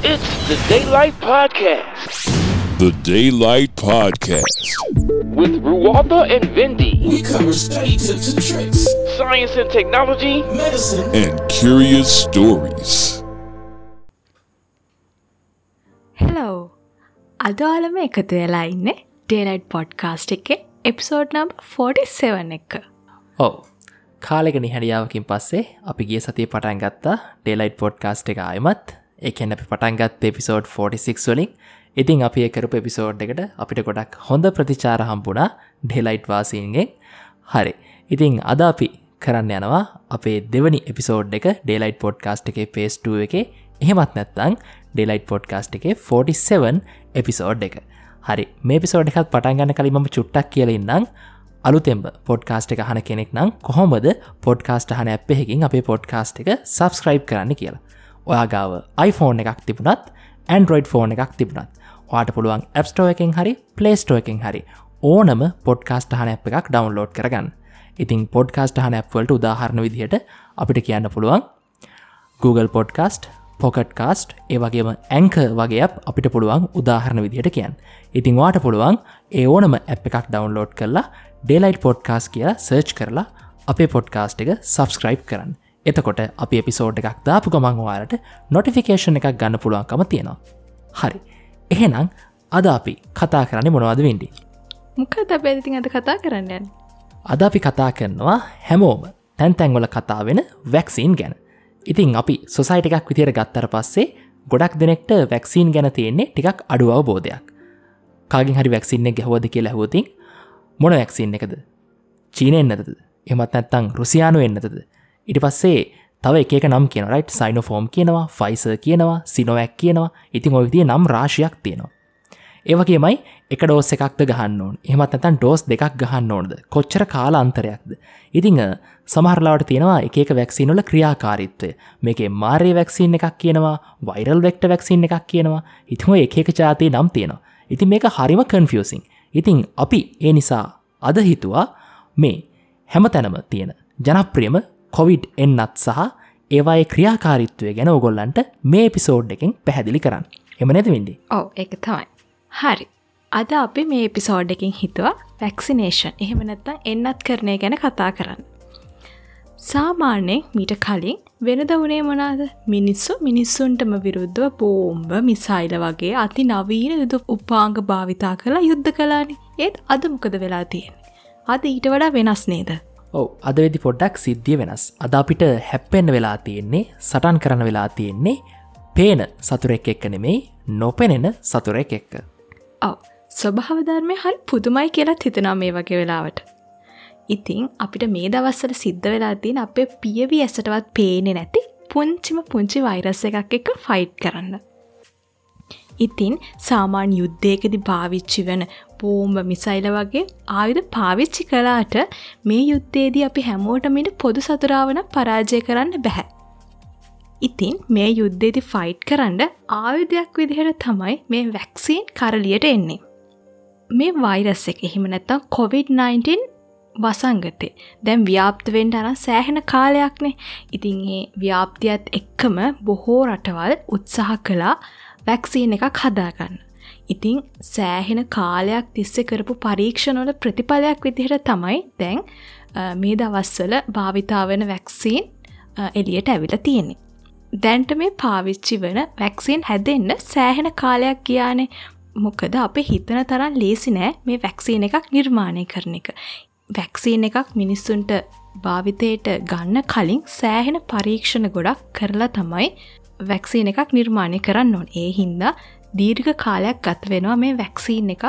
It's the Daylight Podcast. The Daylight Podcast. With Ruwalda and Vindy. We cover study tips and tricks, Science and technology. medicine, And curious stories. Hello අදවාලම එකතු වෙලා ඉන්න daylight podcast එක episode number 47 එක ඔව කාලෙක නිහැඩියාවකින් පස්සේ අපි ගිය සතිය පටන් ගත්තා ඩේලයිට් පොඩ්කාස්ට් එක ආයමත් එකන් අපි පටන්ගත් එපිසෝඩ් 46 වලින්. ඉතින් අපි එකරපු එපිසෝඩ් එකට අපිට ගොඩක් හොඳ ප්‍රතිචාර හම්බුණා ඩෙලයිට් වාසීන්ගෙන්. හරි. ඉතිං අද අපි කරන්න යනවා අපේ දෙවනි එපිසෝඩ් එක ඩේලයිට් පොඩ්කාස්ට් එක පේස්ටුව එක. එහෙමත් නැත්තං ඩෙලයිට් පොඩ්කාස්ට් එක 47 එපිසෝඩ් එක. හරි. මේ පිසෝඩ් එකත් පටන්ගන්න කලින්ම චුට්ටක් කියලඉන්නම් අලුතෙම්බ පොඩ්කාස්ට් එක හන කෙනෙක් නම් කොහොමද පොඩ්කාස්ට හන ඇප්පෙහකින් අපේ පොඩ්කාස්ට් එක සබස්ක්‍රයිබ් කරන්න කියලා. ඔයා ගාව iPhoneෆෝන් එකක් තිබුණත් ඇන්ඩරෝයිඩ් ෆෝන් එකක් තිබුණත්. වාට පුළුවන් ඇප්ස්ටෝ එකෙන් හරි පලේස්ටෝ එකෙන් හරි ඕනම පොඩ්කාස්ට හන ඇප් එකක් ඩවන්ලෝඩ් කරගන්න. ඉතින් පොඩ්කාස්ට හන ඇප්වලට උදාහරණ විදිහට අපිට කියන්න පුළුවන් Google පොඩ්කාස්ට් පොකට් කාස්ට් ඒ වගේම ඇංක වගේ අප් අපිට පුළුවන් උදාහරණ විදිහට කියන් ඉතිං වාට පුළුවන් ඒ ඕනම ඇ් එකක් ඩවන්ලෝඩ් කරලා ඩේලයිට් පොඩ්කාස් කියලා සර්ච් කරලා අපේ පොඩ්කාස්ට් එක සබස්ක්‍රයිබ් කරන්න. එතකොට අපි එපිසෝඩ් එකක් දාපු ගමන් වාලට නොටිෆිකේෂන් එකක් ගන්න පුළුවන්කම තියෙනවා. හරි. එහෙනම් අද අපි කතා කරන්නේ මොනවද වෙන්ඩි මොක තබැතිතින් අද කතා කරන්නයන් අද අපි කතා කරනවා හැමෝම තැන්තැන්වල කතා වෙන වැක්සීන් ගැන. ඉතින් අපි සොසයිට එකක් විතිර ගත්තර පස්සේ ගොඩක් දෙනෙක්ට වැක්සීන් ගැන තියෙන්නේ ටිකක් අඩු අවබෝධයක්. කාගින් හරි වැක්සින්න ගැහවද කියලා හෝතින් මොන වැක්සින් එකද? චීනය එන්නතද එමත් නැත්තං රුසියානු එන්නතද ඉට පස්සේ තව එක නම් කියන රයිට් සයින ෆෝම් කියනවා ෆයිස කියනවා සිනොවැක් කියනවා. ඉතින් ඔයතිය නම් රාශයක් තියෙනවා. ඒවගේමයි එක ඩෝස් එකක්ද ගහන්න ඕන්. එහමත් නැතන් ඩෝස් දෙකක් ගහන්න ඕනද? කොච්චර කාල අන්තරයක්ද ඉතිං සමහරලාවට තියෙනවා එක වැක්සිනොල ක්‍රියාකාරිත්වය. මේක මාරය වැක්සින් එකක් කියනවා වයිරල් වෙක්ට වැක්සින් එකක් කියනවා. ඉතිම එක ජාතය නම් තියෙනවා. ඉතින් මේක හරිම කන්ෆියසින් ඉතිං අපි ඒ නිසා අද හිතුවා මේ හැම තැනම තියෙන ජනප්‍රියම කොවිඩ් එන්නත් සහ ඒවායේ ක්‍රියාකාරිත්වය ගැන ඔගොල්ලන්ට මේ පිසෝඩ් එකෙන් පැහැදිලි කරන්න. එම නැතිවිඩි ඔව එක තමයි. හරි. අද අපි මේ එපිසෝඩ් එකින් හිතුවා වැක්සිනේෂන් එහෙම නැත්තම් එන්නත් කරණය ගැන කතා කරන්න. සාමාන්‍යයෙන් මීට කලින් වෙනද වනේ මොනාද මිනිස්සු මිනිස්සුන්ටම විරුද්ධව බෝම්බ මිසයිල වගේ අති නවීන යුදු උපාංග භාවිතා කලා යුද්ධ කලානි ඒත් අද මොකද වෙලා තියෙන අද ඊට වඩා වෙනස් නේද? ඔව අද වෙදි පොඩ්ඩක් සිද්ධිය වෙනස්. අද අපිට හැප්පෙන්න්න වෙලා තියෙන්නේ සටන් කරන වෙලා තියෙන්නේ පේන සතුරෙක් එක්ක නෙමෙයි නොපෙනෙන සතුරෙක් එක්ක. ඔව ස්වභාවධර්මය හරි පුදුමයි කියලා හිතනා මේ වගේ වෙලාවට. ඉතිං අපිට මේ දවස්සල සිද්ධ වෙලා තින් අපේ පියවි ඇසටවත් පේනෙ නැති පුංචිම පුංචි වෛරස් එකක් එක ෆයිට් කරන්න. ඉතින් සාමාන්‍ය යුද්ධයකදි භාවිච්චි වන පෝම්බ මිසයිල වගේ ආයුධ පාවිච්චි කලාට මේ යුද්ධේදී අපි හැමෝටමිට පොදු සතුරාවන පරාජය කරන්න බැහැ. ඉතින් මේ යුද්ධෙදි ෆයිට් කරන්න ආයුධයක් විදිහට තමයි මේ වැක්සීන් කරලියට එන්නේ. මේ වෛරස් එක එහෙම නැත්තම් COොVID-19 වසංගතේ දැන් ව්‍යාප්තවෙන්ට අන සෑහෙන කාලයක්නේ ඉතින් ඒ ව්‍යාප්තියත් එක්කම බොහෝ රටවල් උත්සාහ කලා වැක්සීන් එකක් හදාගන්න. ඉතිං සෑහෙන කාලයක් තිස්සෙ කරපු පරීක්ෂණොල ප්‍රතිඵලයක් විදිහට තමයි දැන් මේ දවස්වල භාවිතාවන වැක්සීන් එලියට ඇවිල තියෙන්නේ. දැන්ට මේ පාවිච්චි වන වැක්සින් හැදෙන්න්න සෑහෙන කාලයක් ගියානේ මොකද අප හිතන තරන් ලේසි නෑ මේ වැක්සීන එකක් නිර්මාණය කරන එක. වැක්සීන් එකක් මිනිස්සුන්ට භාවිතයට ගන්න කලින් සෑහෙන පරීක්ෂණ ගොඩක් කරලා තමයි වැක්සීන එකක් නිර්මාණය කරන්න ඕන්. ඒ හින්දා දීර්ඝ කාලයක් ගත වෙනවා මේ වැක්සීන් එකක්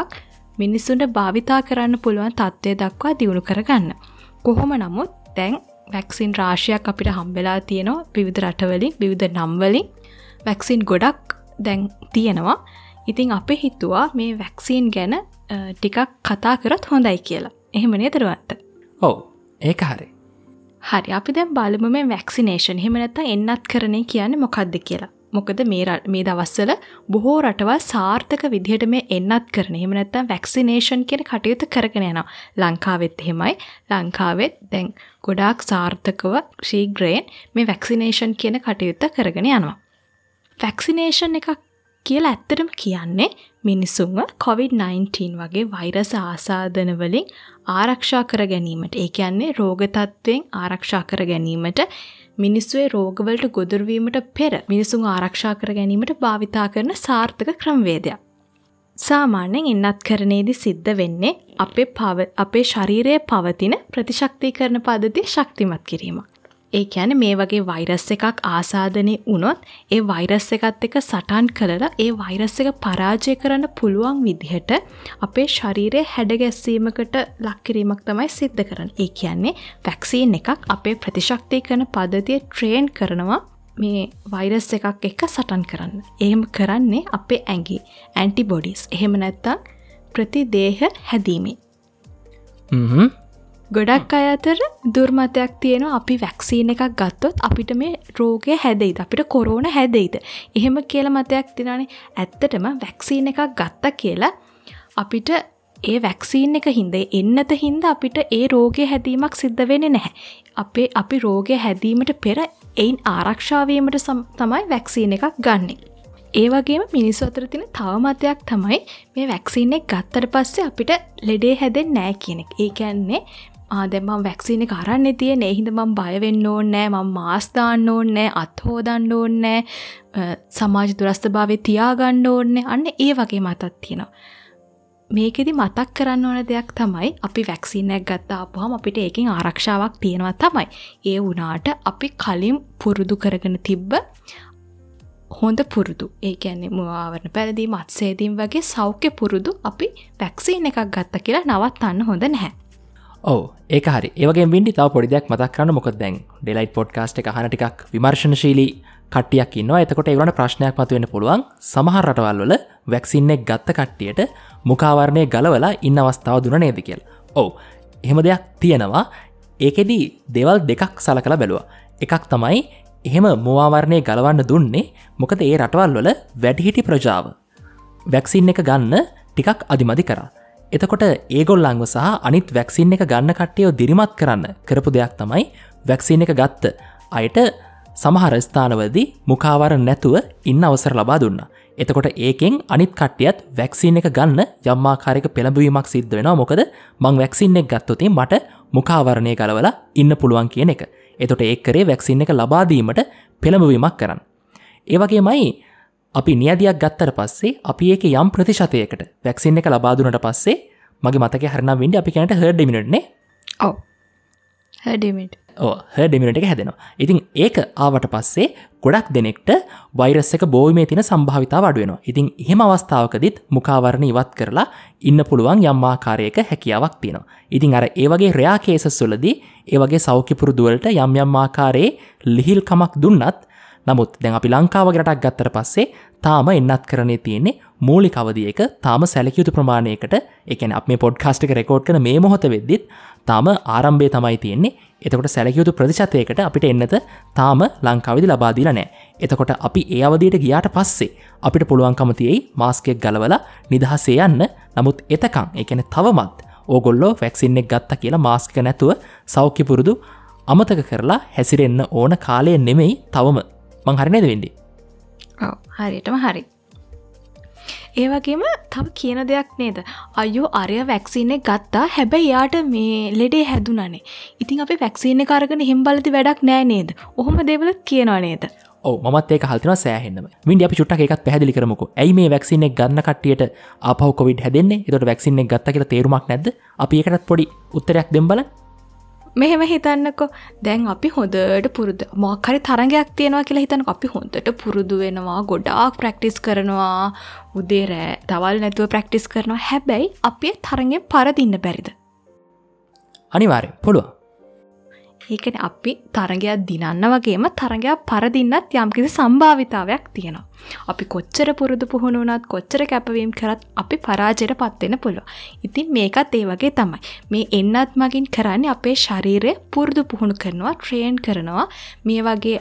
මිනිස්සුන්ට භාවිතා කරන්න පුළුවන් තත්ත්වය දක්වා දියුණු කරගන්න. කොහොම නමුත් දැන් වැක්සින් රාශයක් අපිට හම්බෙලා තියෙනවා. විවිධ රටවලින් විවිධ නම්වලින් වැක්සින් ගොඩක් දැන් තියෙනවා. ඉතිං අප හිතුවා මේ වැක්සීන් ගැන ටිකක් කතා කරත් හොඳයි කියලා. එහෙම නේදරුවත්ත ඔව්. ඒක හරි. හරි අපි දැන් බලමු මේ වැක්සිනේෂන් හෙමනැත්ත එන්නත් කරණය කියන්න මොකක්ද කියලා. මොකද මේ මේ දවස්සල බොහෝ රටවල් සාර්ථක විදිහට මේ එන්නත් කරන. හෙමනැත්තම් වැක්සිනේෂන් කියන කටයුතු කරගෙන යනවා. ලංකාවෙත් එහෙමයි. ලංකාවෙත් දැන් ගොඩාක් සාර්ථකව ශීග්‍රයෙන් මේ වැක්සිනේෂන් කියන කටයුත්ත කරගෙන යනවා. ෆැක්සිනේෂන් එකක් කියලා ඇත්තටම කියන්නේ මිනිසුන්ව COොVID-19 වගේ වෛරස ආසාධනවලින් ආරක්ෂා කර ගැනීමට ඒ කියන්නේ රෝගතත්වයෙන් ආරක්ෂා කර ගැනීමට මිනිස්සුවේ රෝගවලට ගොදුරවීමට පෙර මිනිසුන් ආරක්ෂා කර ගැනීමට භාවිතා කරන සාර්ථක ක්‍රමවේදයක්. සාමාන්‍යයෙන් එන්නත් කරනේදි සිද්ධ වෙන්නේ අපේ පව අපේ ශරීරයේ පවතින ප්‍රතිශක්ති කරන පද්ධතිය ශක්තිමත් කිරීමක්. ඒ කියන මේ වගේ වෛරස් එකක් ආසාධනය වුණොත් ඒ වෛරස් එකත් එක සටන් කළලා ඒ වෛරස් එක පරාජය කරන්න පුළුවන් විදිහට අපේ ශරීරය හැඩගැස්සීමකට ලක්කිරීමක් තමයි සිද්ධ කරන්න. ඒ කියන්නේ වැක්සීන් එකක් අපේ ප්‍රතිශක්තිය කරන පද්ධතිය ට්‍රේන් කරනවා මේ වෛරස් එකක් එක්ක සටන් කරන්න. එහෙම කරන්නේ අපේ ඇඟි ඇන්ටිබොඩිස් එහෙම නැත්තම් ප්‍රතිදේහ හැදීමේ. ගොඩක් අය අතර දුර්මතයක් තියෙන අපි වැක්සීන එකක් ගත්තොත් අපිට මේ රෝගය හැදෙයිද? අපිට කොරෝන හැදෙයිද? එහෙම කියල මතයක් තිනනේ ඇත්තටම වැක්සීන එකක් ගත්ත කියලා අපිට ඒ වැක්සීන් එක හින්ද එන්නත හින්ද අපිට ඒ රෝගය හැදීමක් සිද්ධ වෙන නැහැ. අපේ අපි රෝගය හැදීමට පෙර එයින් ආරක්ෂාවීමට තමයි වැක්සීන එකක් ගන්නේ. ඒ වගේම මිනිස්සු අතර තින තවමතයක් තමයි මේ වැක්සිීනෙක් ගත්තට පස්සේ අපිට ලෙඩේ හැදෙන් නෑ කියනෙක් ඒ කියන්නේ ආදැම වැක්සින කරන්න තිය එහිද මම් බයවෙන්න ඕන්නෑ මං මාස්ථාන්න ඕන්නෑ අත්හෝදන්න ඕන්නෑ සමාජ දුරස්ථ භාවය තියාගන්න ඕන්නේ අන්න ඒ වගේ මතත් තියෙනවා. මේකෙදි මතක් කරන්න ඕන දෙයක් තමයි අපි වැක්සිනයක් ගත්තා අපහම අපිට ඒකින් ආරක්ෂාවක් තියෙනවා තමයි. ඒ වනාට අපි කලින් පුරුදු කරගෙන තිබ්බ හොඳ පුරුදු ඒ ඇන්නේ මවාවරණ පැරදිීම අත්සේදීම් වගේ සෞඛ්‍ය පුරුදු අපි වැක්සිීන එකක් ගත්ත කියලා නවත්තන්න හොඳ නැහැ. ඕ ඒක හරි. ඒවගේ විඩි තාව පොඩිදයක් මතක් කරන්න. මොකක් දැන් ඩෙලයිට් පොඩ්කාස්ට එක හන ටිකක් විමර්ශනශීලී කටියක් ඉන්නවා. එතකොට ඒවන ප්‍රශ්නයක් මතුවෙන පුළුවන්. සමහර රටවල් වල වැක්සින්නෙක් ගත්ත කට්ටියට මුකාවරණය ගලවලා ඉන්න අවස්ථාව දුන නේද කියල්. ඔවු එහෙම දෙයක් තියෙනවා. ඒකෙදී දෙවල් දෙකක් සල කළ බැලුව. එකක් තමයි එහෙම මුවාවරණය ගලවන්න දුන්නේ මොකද ඒ රටවල් වල වැඩිහිටි ප්‍රජාව. වැක්සින් එක ගන්න ටිකක් අධිමදි කරා. එතකොට ඒගොල්ලංව සහ අනිත් වැක්සින් එක ගන්න කට්ටයෝ දිරිමත් කරන්න කරපු දෙයක් තමයි වැක්සින් එක ගත්ත අයට සමහර ස්ථානවදී මුකාවර නැතුව ඉන්න අවසර ලබා දුන්න. එතකොට ඒකෙන් අනිත් කට්ටියත් වැක්සින් එක ගන්න යම්මාකාරක පෙළඹවීමක් සිද්ධ වෙනවා මොකද මං වැක්සින් එක ගත්තොතින් මට මුකාවරණය කලවලා ඉන්න පුළුවන් කියන එක. එතොට ඒකරේ වැක්සින් එක ලබාදීමට පෙළඹවීමක් කරන්න. ඒවගේමයි අපි නියදයක් ගත්තර පස්සේ අපි ඒක යම් ප්‍රතිශතයකට වැක්සින් එක ලබාදුනට පස්සේ මගේ මතක හරන විඩ අපි කැනට හඩ මිනිට්නේ ඔව. හැඩමිට ඕ හඩමිනට එක හැදෙනවා. ඉතින් ඒක ආවට පස්සේ ගොඩක් දෙනෙක්ට වෛරස් එක බෝීමේ තින සම්භාවිතා වඩුවෙනවා ඉතින් එහෙම අවස්ථාවකදිත් මුකාවරණ ඉවත් කරලා ඉන්න පුළුවන් යම්මාකාරයක හැකියාවක් තියෙනවා. ඉතින් අර ඒවගේ රයා කේසස්වලදී ඒවගේ සෞඛ්‍ය පුරුදුවලට යම් යම්මාකාරයේ ලිහිල්කමක් දුන්නත් නමුත් දැන් අපි ලංකාවගේ රටක් ගත්තර පස්සේ තාම එන්නත් කරනේ තියෙන්නේ මූලි කවදියක තාම සැලකයුතු ප්‍රමාණයකට. එකන අප මේ පොඩ්කාස්ට් එක රෙකෝඩ් කන මේ මොහොත වෙද්දිත් තාම ආරම්භය තමයි තියෙන්නේ. එතකොට සැලකයුතු ප්‍රතිශතයකට අපිට එන්නත තාම ලංකාවිදි ලබාදීල නෑ එතකොට අපි ඒ අවදියට ගියාට පස්සේ අපිට පුළුවන්කමතියයි මාස්කෙක් ගලවල නිදහසේ යන්න. නමුත් එතකං එකන තවමත් ඕගොල්ලෝ වැක්සින්නෙක් ගත්ත කියලා මාස්ක නැතුව සෞඛ්‍ය පුරුදු අමතක කරලා හැසිරෙන්න්න ඕන කාලය නෙමෙයි තවම. මං හරිනේද වෙඩි හරිටම හරි. ඒවගේම තව කියන දෙයක් නේද? අයෝ අරය වැක්සින ගත්තා. හැබැයි යාට මේ ලෙඩේ හැදුනනේ ඉතින් අපි වැක්සින කරගන හිම්බලති වැඩක් නෑ නේද? ඔහොම දෙවල කියනවා නේද? මත් ඒ හල්තන සෑහෙන්ම මින් අපි චුට්ට එකත් පැදිලි කරමක. ඇයි මේ වැක්සින ගන්න කටියට අපහ කොවිඩ හැදන්නේ? එතට වැක්සින ගත්ත කියල තේරුමක් නැද අපි එකටත් පොඩි උත්තරයක් දෙම්බල මෙහෙම හිතන්නකො. දැන් අපි හොඳට පුරුදු මොක්හරි තරගයක් තියෙනවා කියලා හිතන අපි හොඳට පුරුදු වෙනවා ගොඩාක් ප්‍රක්ටිස් කරනවා. උදේ රෑ තවල් නැතුව ප්‍රක්ටිස් කරනවා. හැබැයි අපේ තරගෙන් පරදින්න බැරිද? අනිවාරය පුළුව ඒකන අපි තරගයක් දිනන්න වගේම තරගයක් පරදින්නත් යම්කිසි සම්භාවිතාවයක් තියෙනවා. අපි කොච්චර පුරුදු පුහුණු වනත් කොච්චර කැපවීම් කරත් අපි පරාජයට පත්වෙන පුළුව. ඉතින් මේකත් ඒ වගේ තමයි. මේ එන්නත් මගින් කරන්නේ අපේ ශරීරය පුරුදු පුහුණු කරනවා ට්‍රේන් කරනවා මේ වගේ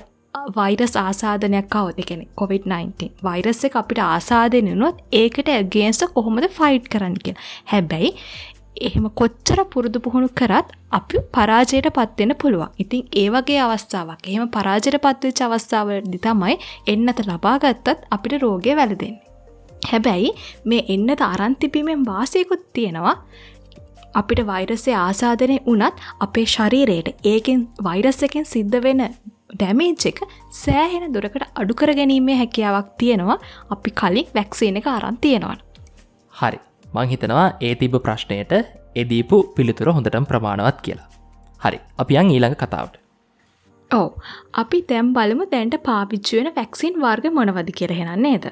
වෛරස් ආසාධනයක් කවද එකෙන COොVID-19 වෛරස් එක අපිට ආසාධනයනොත් ඒකට ඇගේන්ස කොහොමද ෆයිට් කරන්න කිය හැබැයි එහෙම කොච්චර පුරුදු පුහුණු කරත් අපි පරාජයට පත්වෙන පුළුවන් ඉතින් ඒ වගේ අවස්ථාවක් එහෙම පරාජයට පත්වෙච්ච අවස්ථාවලදි තමයි එන්නත ලබාගත්තත් අපිට රෝගය වැලදෙන්නේ. හැබැයි මේ එන්නත අරන්තිබීමෙන් වාසයකුත් තියෙනවා අපිට වෛරසය ආසාධනය වනත් අපේ ශරීරයට ඒකෙන් වෛරස් එකෙන් සිද්ධ වෙන ඩැමේජ් එක සෑහෙන දුරකට අඩුකර ගැනීමේ හැකියාවක් තියෙනවා අපි කලින් වැක්සීන එක අරන් තියෙනවන. හරි මං හිතනවා ඒ තිබ ප්‍රශ්නයට එදීපු පිළිතුර හොඳටම ප්‍රමාණවත් කියලා. හරි අපියන් ඊළඟ කතාවට. ඔව අපි තැම් බලමු දැන්ට පාවිච්චුවෙන වැක්සින් වර්ග මොනවද කියරහෙන නේද.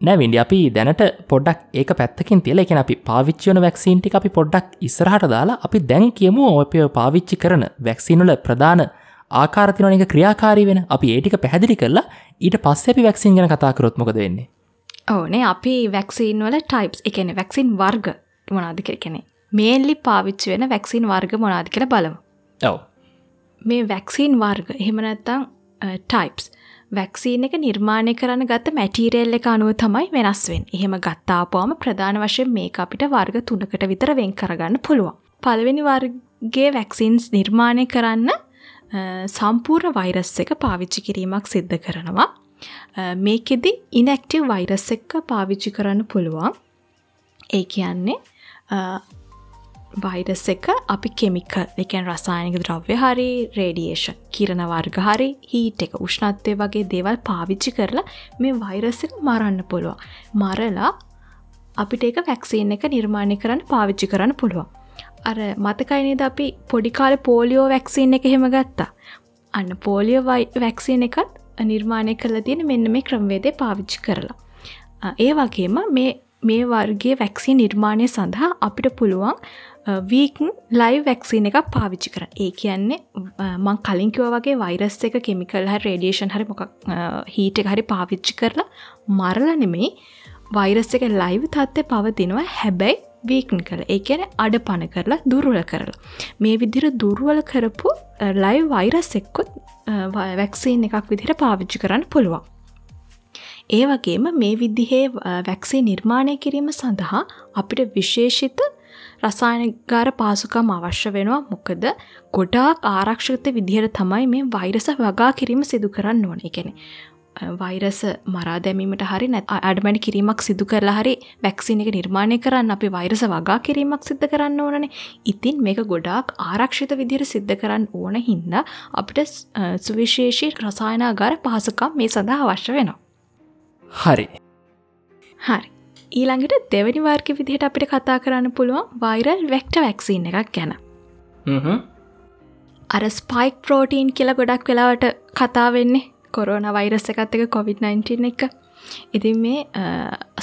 නැවිඩි අපි දැනට පොඩක් ඒක පැත්තකින් තියල එක අපි පාවිච්චයන වැක්සින්ටි අපි පොඩ්ඩක් ඉස්සරහට දාලා අපි දැන් කියමු ඔපය පාවිච්චි කරන වැක්සිනුල ප්‍රධාන ආකාරතිනක ක්‍රියාකාරී වෙන අපි ඒටික පැහැදිලි කරලා ඊට පස්ස අපි වැක්සින් ගැන කතාකරොත්මකද වෙන්නේ ඕනේ අපි වැක්සින් වල ටයිප්ස් එකන වැක්සින් වර්ග මොනාද කෙනෙ මේල්ලි පාවිච්චි වෙන වැක්සින් වර්ග මොනාද කියලා බලමු. ඔව. මේ වැක්සින් වර්ග එහෙමනැත්තං ටයිප්ස් වැක්සීන එක නිර්මාණය කරන්න ගත්ත මැටීරෙල් එක අනුව තමයි වෙනස්වෙන් එහෙම ගත්තාපුවාම ප්‍රධාන වශයෙන් මේ අපිට වර්ග තුනකට විතර වෙන් කරගන්න පුළුවන්. පළවෙනි වර්ගේ වැක්සින්ස් නිර්මාණය කරන්න සම්පූර්ණ වෛරස් එක පාවිච්චි කිරීමක් සිද්ධ කරනවා. මේකෙදි ඉනක්ටව් වෛරස් එක්ක පාවිච්චි කරන්න පුළුවන්. ඒ කියන්නේ වෛරස් එක අපි කෙමිකල් එකන් රසායනික ද්‍රව්‍ය හරි රේඩියේෂන් කිරණ වර්ග හරි හීට එක උෂ්ණත්වය වගේ දේවල් පාවිච්චි කරලා මේ වෛරස් එක මරන්න පුළුවන්. මරලා අපිට ඒක වැක්සීන් එක නිර්මාණය කරන්න පාවිච්චි කරන්න පුළුවන්. අර මතකයිනේද අපි පොඩිකාල පෝලියෝ වැක්සින් එක හෙම ගත්තා අන්න පෝලියෝ වැක්සින් එකත් නිර්මාණය කරලා තියෙන මෙන්න මේ ක්‍රම්වේදය පාවිච්චි කරලා. ඒ වගේම මේ මේ වර්ගේ වැක්සි නිර්මාණය සඳහා අපිට පුළුවන් වීකන් ලයි වැක්සින එකක් පාවිච්චි කර ඒ කියන්නේ මං කලින්කිව වගේ වෛරස් එක කෙමිකල් හ රේඩියේෂන් හරි මොකක් හීට එක හරි පාවිච්චි කරලා මරල නෙමෙයි වෛරස් එක ලයිව් තත්ත්ය පවතිනවා. හැබැයි වීකන් කළ ඒ කියන අඩ පණ කරලා දුර්වල කරලා. මේ විදිර දුර්වල කරපු ලයි වෛරස් එක්කොත් වැක්සීන් එකක් විදිහට පාවිච්චි කරන්න පුළුවන්. ඒ වගේම මේ විදිහේ වැක්සී නිර්මාණය කිරීම සඳහා අපිට විශේෂිත රසායනගාර පාසුකම් අවශ්‍ය වෙනවා මොකද ගොඩාක් ආරක්ෂිත විදිහට තමයි මේ වෛරස වගා කිරීම සිදු කරන්න ඕන එකෙන වෛරස මරා දැමීමට හරි නැ අඩමැඩි කිරීමක් සිදු කරලා හරි වැක්සින එක නිර්මාණය කරන්න අපි වෛරස වගා කිරීමක් සිද්ධ කරන්න ඕනනේ. ඉතින් මේක ගොඩාක් ආරක්ෂිත විදිර සිද්ධ කරන්න ඕන හින්ද අපිට සුවිශේෂී රසායනාගාර පහසුකම් මේ සඳහා අවශ්‍ය වෙනවා. හරි. හරි. ඊළඟට දෙවැනි වර්ග විදිහට අපිට කතා කරන්න පුළුවන් වෛරල් වෙක්ට වැක්සින් එකක් ගැන. අර ස්පයික් ප්‍රෝටීන් කියලා ගොඩක් වෙලාවට කතා වෙන්නේ කොරෝන වෛරස් එකත් එක කොවිD-19 එක. ඉතින් මේ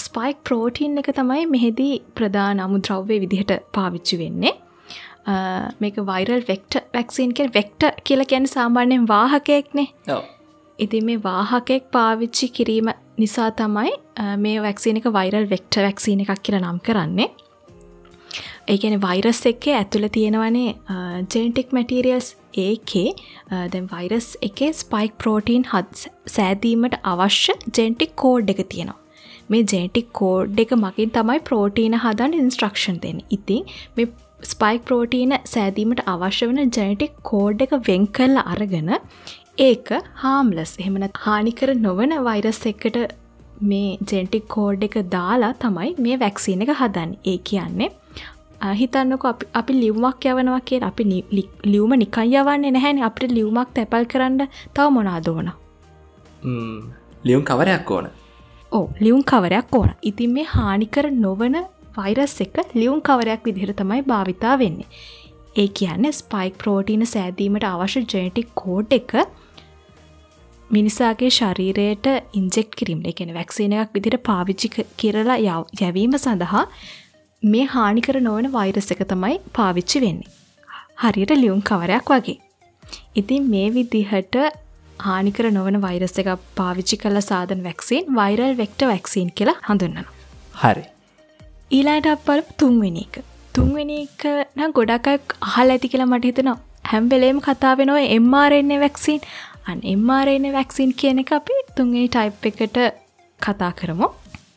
ස්පයික් ප්‍රෝටීන් එක තමයි මෙහෙදී ප්‍රධාන අමුද්‍රව්‍ය විදිහට පාවිච්චි වෙන්නේ. මේක වෛරල් වෙක්ට වැක්සින් කෙ වෙක්ට කියල ගැන සාමාන්‍යයෙන් වාහකයෙක්නේ. ඉතින් මේ වාහකෙක් පාවිච්චි කිරීම නිසා තමයි මේ වැක්සින එක වෛරල් වෙක්ට වැක්සින එකක් කියල නම් කරන්නේ. ඒගැන වෛරස් එක්කේ ඇතුළ තියෙනවනේ ජෙනටික් මැටීරියල්ස් ඒකේ දැන් වෛරස් එකේ ස්පයික් ප්‍රෝටීන් හත් සෑදීමට අවශ්‍ය ජෙන්ටික් කෝඩ් එක තියෙනවා. මේ ජෙනටික් කෝඩ් එක මකින් තමයි ප්‍රෝටීන හදන් ඉන්ස්ට්‍රක්ෂන් දෙන්න. ඉතින් මේ ස්පයික් ප්‍රෝටීන සෑදීමට අවශ්‍ය වන ජෙනටික් කෝඩ් එක වෙන් කරලා අරගෙන ඒක හාම්ලස් එහෙමන හානිකර නොවන වෛරස් එක්කට මේ ජෙන්ටික් කෝඩ් එක දාලා තමයි මේ වැක්සින එක හදන්න. ඒ කියන්නේ හිතන්නක අපි ලිව්මක් යවනවා කිය අපි ලියවම නිකන් යවන්නේ නැහැන අපිට ලියවමක් තැපල් කරන්න තව මොනාදෝන ලියුම් කවරයක් ඕන? ඕ ලියුම් කවරයක් ඕන. ඉතින් මේ හානිකර නොවන වෛරස් එක ලියුම් කවරයක් විදිහර තමයි භාවිතා වෙන්නේ. ඒ කියන්න ස්පයික් ප්‍රෝටීන සෑදීමට අවශ්‍ය ජනටික් කෝඩ් එක මිනිසාගේ ශරීරයට ඉන්ජෙක් කිරීම එකෙන වැක්සින එකක් විදිට පාවිච්චි කරලා යැවීම සඳහා මේ හානිකර නොවන වෛරස් එක තමයි පාවිච්චි වෙන්නේ. හරියට ලියුම් කවරයක් වගේ. ඉතින් මේ විදිහට හානිකර නොවන වෛරස් එක පාවිච්චි කළ සාධන වැක්සින් වෛරල් වෙක්ට වැක්සින් කියලා හඳුන්නන. හරි. ඊලාට අපල් තුන්වෙනි එක. තුන්වෙනි එක නම් ගොඩක් අහල් ඇති කියලා මට හිතනවා හැම්බෙලේම කතා වෙනවා එම්මාරෙන්නේ වැක්සින් අන් එම්මාරෙන්න වැක්සින් කියන එක අපි තුන්ගේ ටයිප් එකට කතා කරමු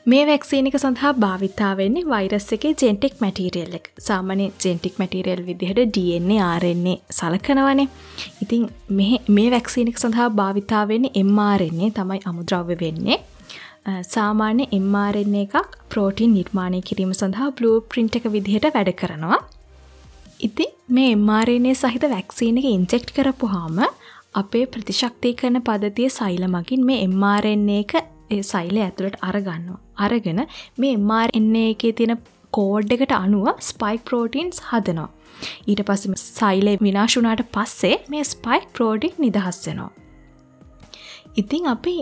මේ වැක්සීනික සඳහා භාවිතාවන්නේ වෛරස් එකේ ජෙන්ටික් මැටීරියල් එක. සාමනය ජෙන්ටික් මැටීරියල් විදිහට DNA ආරෙන්නේ සලකනවනේ. ඉතින් මේ වැක්සීනික සඳහා භාවිතාවන්නේ එම්මාරෙන්නේ තමයි අමුද්‍රව්‍ය වෙන්නේ. සාමාන්‍ය එම්මාරෙන්නේ එකක් ප්‍රෝටීන් නිර්මාණය කිරීම සඳහා බ්ලූ ප්‍රින්ට් එක විදිහට වැඩ කරනවා. ඉති මේ එම්මාරණය සහිත වැක්සීන එක ඉන්ජෙක්ට් කරපු හාම අපේ ප්‍රතිශක්තිය කරන පදතිය සයිල මගින් මේ එම්මාරෙන්නේ එක ඒ සයිල ඇතුළට අරගන්නවා. අරගෙන මේ එම්මාර් එන්නේ එකේ තියෙන කෝඩ් එකට අනුව ස්පයික් ප්‍රෝටීන්ස් හදනවා. ඊට පස්සම සයිලේ විනාශුනාට පස්සේ මේ ස්පයික් ප්‍රෝඩික් නිදහස්සෙනවා. ඉතිං අපි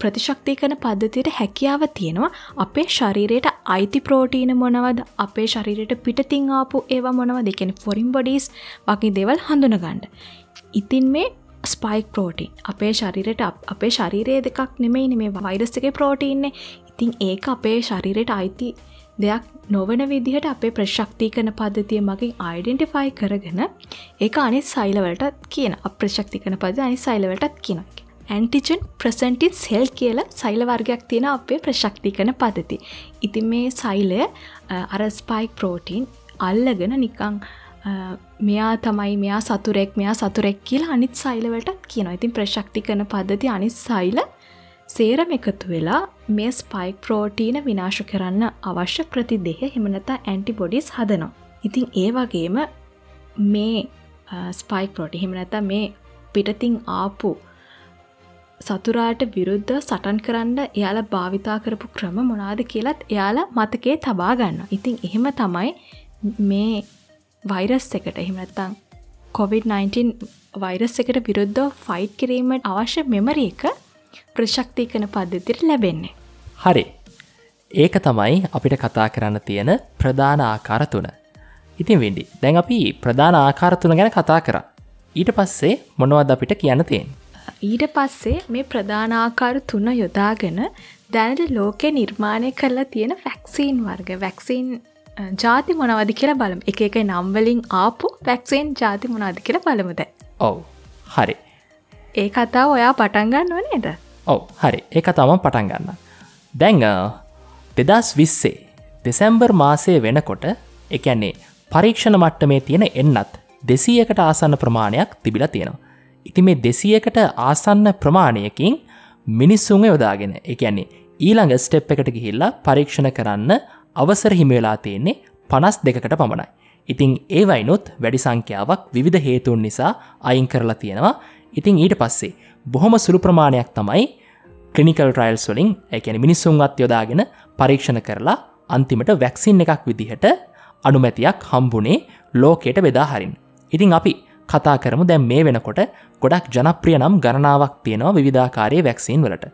ප්‍රතිශක්ති කන පද්ධතියට හැකියාව තියෙනවා අපේ ශරීරයට අයිති ප්‍රෝටීන මොනවද අපේ ශරීරයට පිටතිං ආපු ඒවා මොනව දෙකෙන ෆොරින් බොඩිස් වගේ දෙවල් හඳුනගන්න. ඉතින් මේ ස්පයික් ප්‍රෝටීන් අපේ ශරීරයට අපේ ශරීරය දෙකක් නෙමෙයි මේ වෛරස්සක ප්‍රෝටීන්නේ ඉතින් ඒක අපේ ශරීරයට අයිති දෙයක් නොවන විදිහට අපේ ප්‍රශක්ති කන පද්ධතිය මගින් අයිඩෙන්ටිෆයි කරගෙන ඒක අනි සයිලවලටත් කියන අප්‍රශක්ති කන පද අනි සයිලවලටත් කියන ඇන්ටිජන් ප්‍රසන්ටිත් සෙල් කියල සයිල වර්ගයක් තියෙන අපේ ප්‍රශක්ති කන පදති ඉතින් මේ සයිලය අර ස්පයික් ප්‍රෝටීන් අල්ලගෙන නිකං මෙයා තමයි මෙයා සතුරෙක් මෙයා සතුරෙක් කියලා අනිත් සයිලවලටත් කියනවා ඉතින් ප්‍රශක්ති කන පද්ධති අනිත් සයිල සේරම එකතු වෙලා මේ ස්පයික් ප්‍රෝටීන විනාශ කරන්න අවශ්‍ය ප්‍රතිදෙහ හෙමනතා ඇන්ටිබොඩිස් හදනවා. ඉතින් ඒ වගේම මේ ස්පයික් ප්‍රෝටි හෙමනැත මේ පිටතිං ආපු සතුරාට විරුද්ධ සටන් කරන්න එයාල භාවිතා කරපු ක්‍රම මොනාද කියලත් එයාල මතකේ තබා ගන්න. ඉතින් එහෙම තමයි මේ වෛරස් එකට එහෙමනත්තං COVID-19 වෛරස් එකට විරුද්ධ ෆයිට් කිරීමට අවශ්‍ය මෙමරි එක ප්‍රශක්තිකන පද්ධතිර ලැබෙන්නේ. හරි ඒක තමයි අපිට කතා කරන්න තියෙන ප්‍රධාන ආකාර තුන. ඉතින් වෙඩි දැන් අපි ප්‍රධාන ආකාර තුන ගැන කතා කර. ඊට පස්සේ මොනවද අපිට කියන්න තියෙන්. ඊට පස්සේ මේ ප්‍රධානාකාර තුන යොදාගෙන දැනට ලෝකෙ නිර්මාණය කරලා තියෙන ෆැක්සීන් වර්ග වැක්සින් ජාති මොනවද කියලා බලම. එක එක නම්වලින් ආපු වැක්සේන් ජාති මොනාද කියලා බලමුද ඔව් හරි. ඒ කතා ඔයා පටන්ගන්න වනේද ඔව් හරි. ඒක තම පටන් ගන්න දැංග දෙදස් විස්සේ දෙසැම්බර් මාසය වෙනකොට එකන්නේ පරීක්ෂණ මට්ටමේ තියෙන එන්නත් දෙසීයකට ආසන්න ප්‍රමාණයක් තිබිලා තියෙනවා. ඉති මේ දෙසියකට ආසන්න ප්‍රමාණයකින් මිනිස්සුන් යොදාගෙන එකන්නේ ඊළඟ ස්ටෙප් එකට ගිහිල්ලා පරීක්ෂණ කරන්න අවසර හිමිවෙලා තියෙන්නේ පනස් දෙකට පමණයි. ඉතිං ඒවයිනොත් වැඩි සංඛ්‍යාවක් විධ හේතුන් නිසා අයින් කරලා තියෙනවා ඉතිං ඊට පස්සේ බොහොම සුළු ප්‍රමාණයක් තමයි කලිනිකල් ට්‍රයිල්ස් වලින් එකැන මිනිස්සුන්වත් යොදාගෙන පරීක්ෂණ කරලා අන්තිමට වැක්සින් එකක් විදිහට අනුමැතියක් හම්බුනේ ලෝකයට බෙදා හරින්. ඉතිං අපි කතා කරමු දැම් මේ වෙනකොට ගොඩක් ජනප්‍රිය නම් ගණනාවක් තියෙනවා විධාකාරය වැක්සින් වලට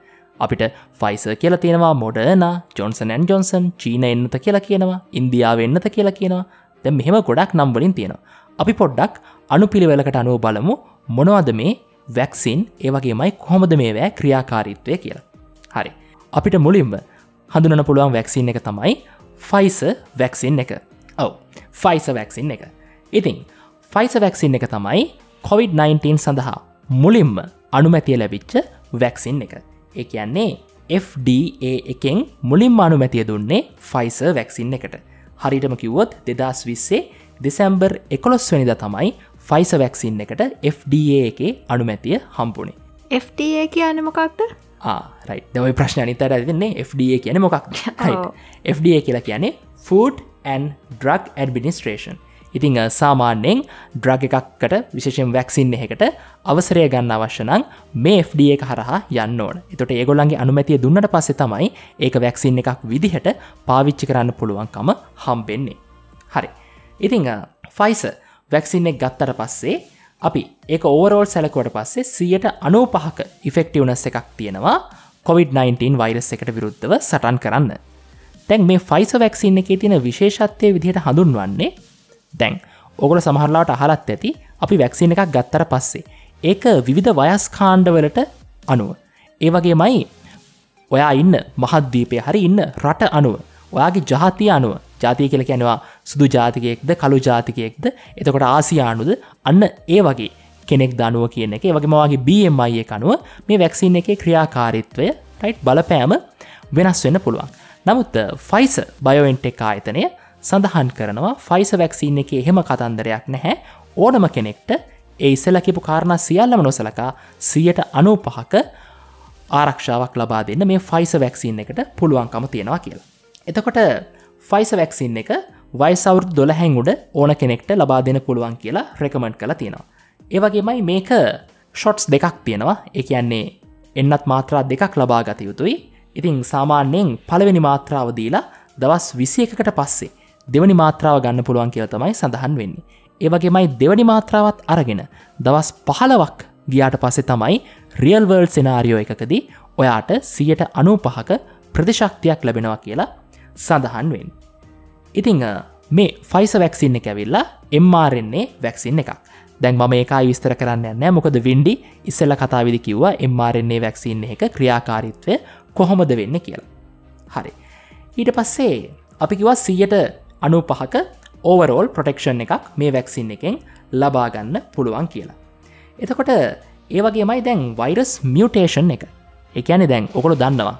අපිට ෆයිස කියලා තියෙනවා මොඩර්න ජොන්සන් ඇන් ජොන්සන් චීන එන්නත කියලා කියනවා ඉන්දියාව එන්නත කියලා කියනවා. දැ මෙහෙම ගොඩක් නම්වලින් තියෙනවා. අපි පොඩ්ඩක් අනු පිළිවෙලකට අනුව බලමු මොනවද මේ වැක්සින් ඒවගේමයි කොහොමද මේ වෑ ක්‍රියාකාරීත්වය කියලා. හරි. අපිට මුලින්ම හඳුනන පුළුවන් වැක්සින් එක තමයි ෆයිස වැක්සින් එක. ඔව ෆයිස වැක්සින් එක. ඉතිං ෆයිස වැක්සින් එක තමයි COොVID-19 සඳහා මුලින්ම අනුමැතිය ලැබිච්ච වැක්සින් එක. ඒ කියන්නේ FDA එකෙන් මුලින් අනුමැතිය දුන්නේ ෆයිස වැක්සින් එකට. හරිටම කිව්වොත් දෙදස් විස්සේ දෙසැම්බර් එකොළොස් වනිද තමයි ෆයිස වැක්සින් එකට FDA එක අනුමැතිය හම්පුුණේ FDA කියන මොකක්ද? රයි දවයි ප්‍රශ්න අනිතර දෙන්නේ FDA කියන මොකක් FDA කියලා කියන්නේ ෆඩ and Drug Administration ඉතිං සාමාන්‍යයෙන් ඩ්‍රග එකක්කට විශේෂෙන් වැක්සින් එකට අවසරය ගන්න අවශ්‍යනං මේ FD එක හරහා යන්න ඕන. එතොට ඒගොල්ලන්ගේ අනුමැතිය දුන්නට පස්සෙ තමයි ඒක වැක්සින් එකක් විදිහට පාවිච්චි කරන්න පුළුවන්කම හම්බෙන්නේ. හරි. ඉතිං ෆයිස වැක්සින් එක් ගත්තර පස්සේ අපි ඒක ඕවරෝල් සැලකුවට පස්සේ සියට අනෝ පහක ඉෆෙක්ටිවනස් එකක් තියෙනවා COොVID-19 වෛරස් එකට විරුද්ධව සටන් කරන්න. තැන් මේ ෆයිස වැක්සින් එක තියෙන විශේෂත්වය විදිහට හඳුන්වන්නේ දැන් ඔගොල සමහරලාට අහලත් ඇති අපි වැක්සින එකක් ගත්තර පස්සේ ඒක විවිධ වයස් කාණ්ඩවලට අනුව. ඒ වගේ මයි ඔයා ඉන්න මහද්දීපය හරි ඉන්න රට අනුව ඔයාගේ ජාතිය අනුව. ජාතිය කියල කැනවා සුදු ජාතිකයෙක්ද කළු ජාතිකයෙක්ද එතකොට ආසියානුද අන්න ඒ වගේ කෙනෙක් දනුව කියන එක. වගේ මවාගේ BMI එක අනුව මේ වැක්සින් එක ක්‍රියාකාරිත්වය ටයිට් බලපෑම වෙනස් වෙන්න පුළුවන්. නමුත් ෆයිස බයෝෙන්ටෙක් ආයතනය සඳහන් කරනවා ෆයිස වැක්සින් එක එහෙම කතන්දරයක් නැහැ ඕනම කෙනෙක්ට ඒ ඉස්සලකිපු කාරණ සියල්ලම නොසලකා සියට අනූ පහක ආරක්ෂාවක් ලබා දෙන්න මේ ෆයිස වැක්සින් එකට පුළුවන්කම තියෙනවා කියලා. එතකොට ෆයිස වැක්සින් එක වයිසවුර් දොළහැන් උඩ ඕන කෙනෙක්ට ලබා දෙන පුළුවන් කියලා රෙකමන්ඩ් කළ තියෙනවා. ඒවගේමයි මේක ෂොට්ස් දෙකක් තියෙනවා එක යන්නේ එන්නත් මාත්‍රා දෙකක් ලබා ගත යුතුයි ඉතිං සාමාන්‍යයෙන් පළවෙනි මාත්‍රාව දීලා දවස් විසි එකකට පස්සේ දෙවනි මාත්‍රාව ගන්න පුළුවන් කියල තමයි සඳහන් වෙන්නේ. ඒවගේමයි දෙවනි මාත්‍රාවත් අරගෙන දවස් පහලවක් ගියාට පස්සෙ තමයි රියල්වර්ල් සෙනාරියෝ එකකදී ඔයාට සියට අනූ පහක ප්‍රතිශක්තියක් ලැබෙනවා කියලා සඳහන් වෙන්. ඉතිං මේ ෆයිස වැක්සින්න එක ඇවිල්ලා එම්මාරෙන්නේ වැක්සින් එකක් දැන් ම ඒකා විස්තර කරන්න නෑ මොකද වින්ඩි ඉස්සල්ල කතාවිදි කිව්වා එම්මාරෙන්නේ වැක්සින්න එක ක්‍රියාකාරිත්වය කොහොමද වෙන්න කියලා. හරි. ඊට පස්සේ අපි කිවා සීයට අනු පහක ඕවරෝල් ප්‍රොටෙක්ෂන් එකක් මේ වැක්සින් එකෙන් ලබාගන්න පුළුවන් කියලා. එතකොට ඒවගේමයි දැන් වෛරස් මියටේෂන් එක. එකන දැන් ඔකොළු දන්නවා.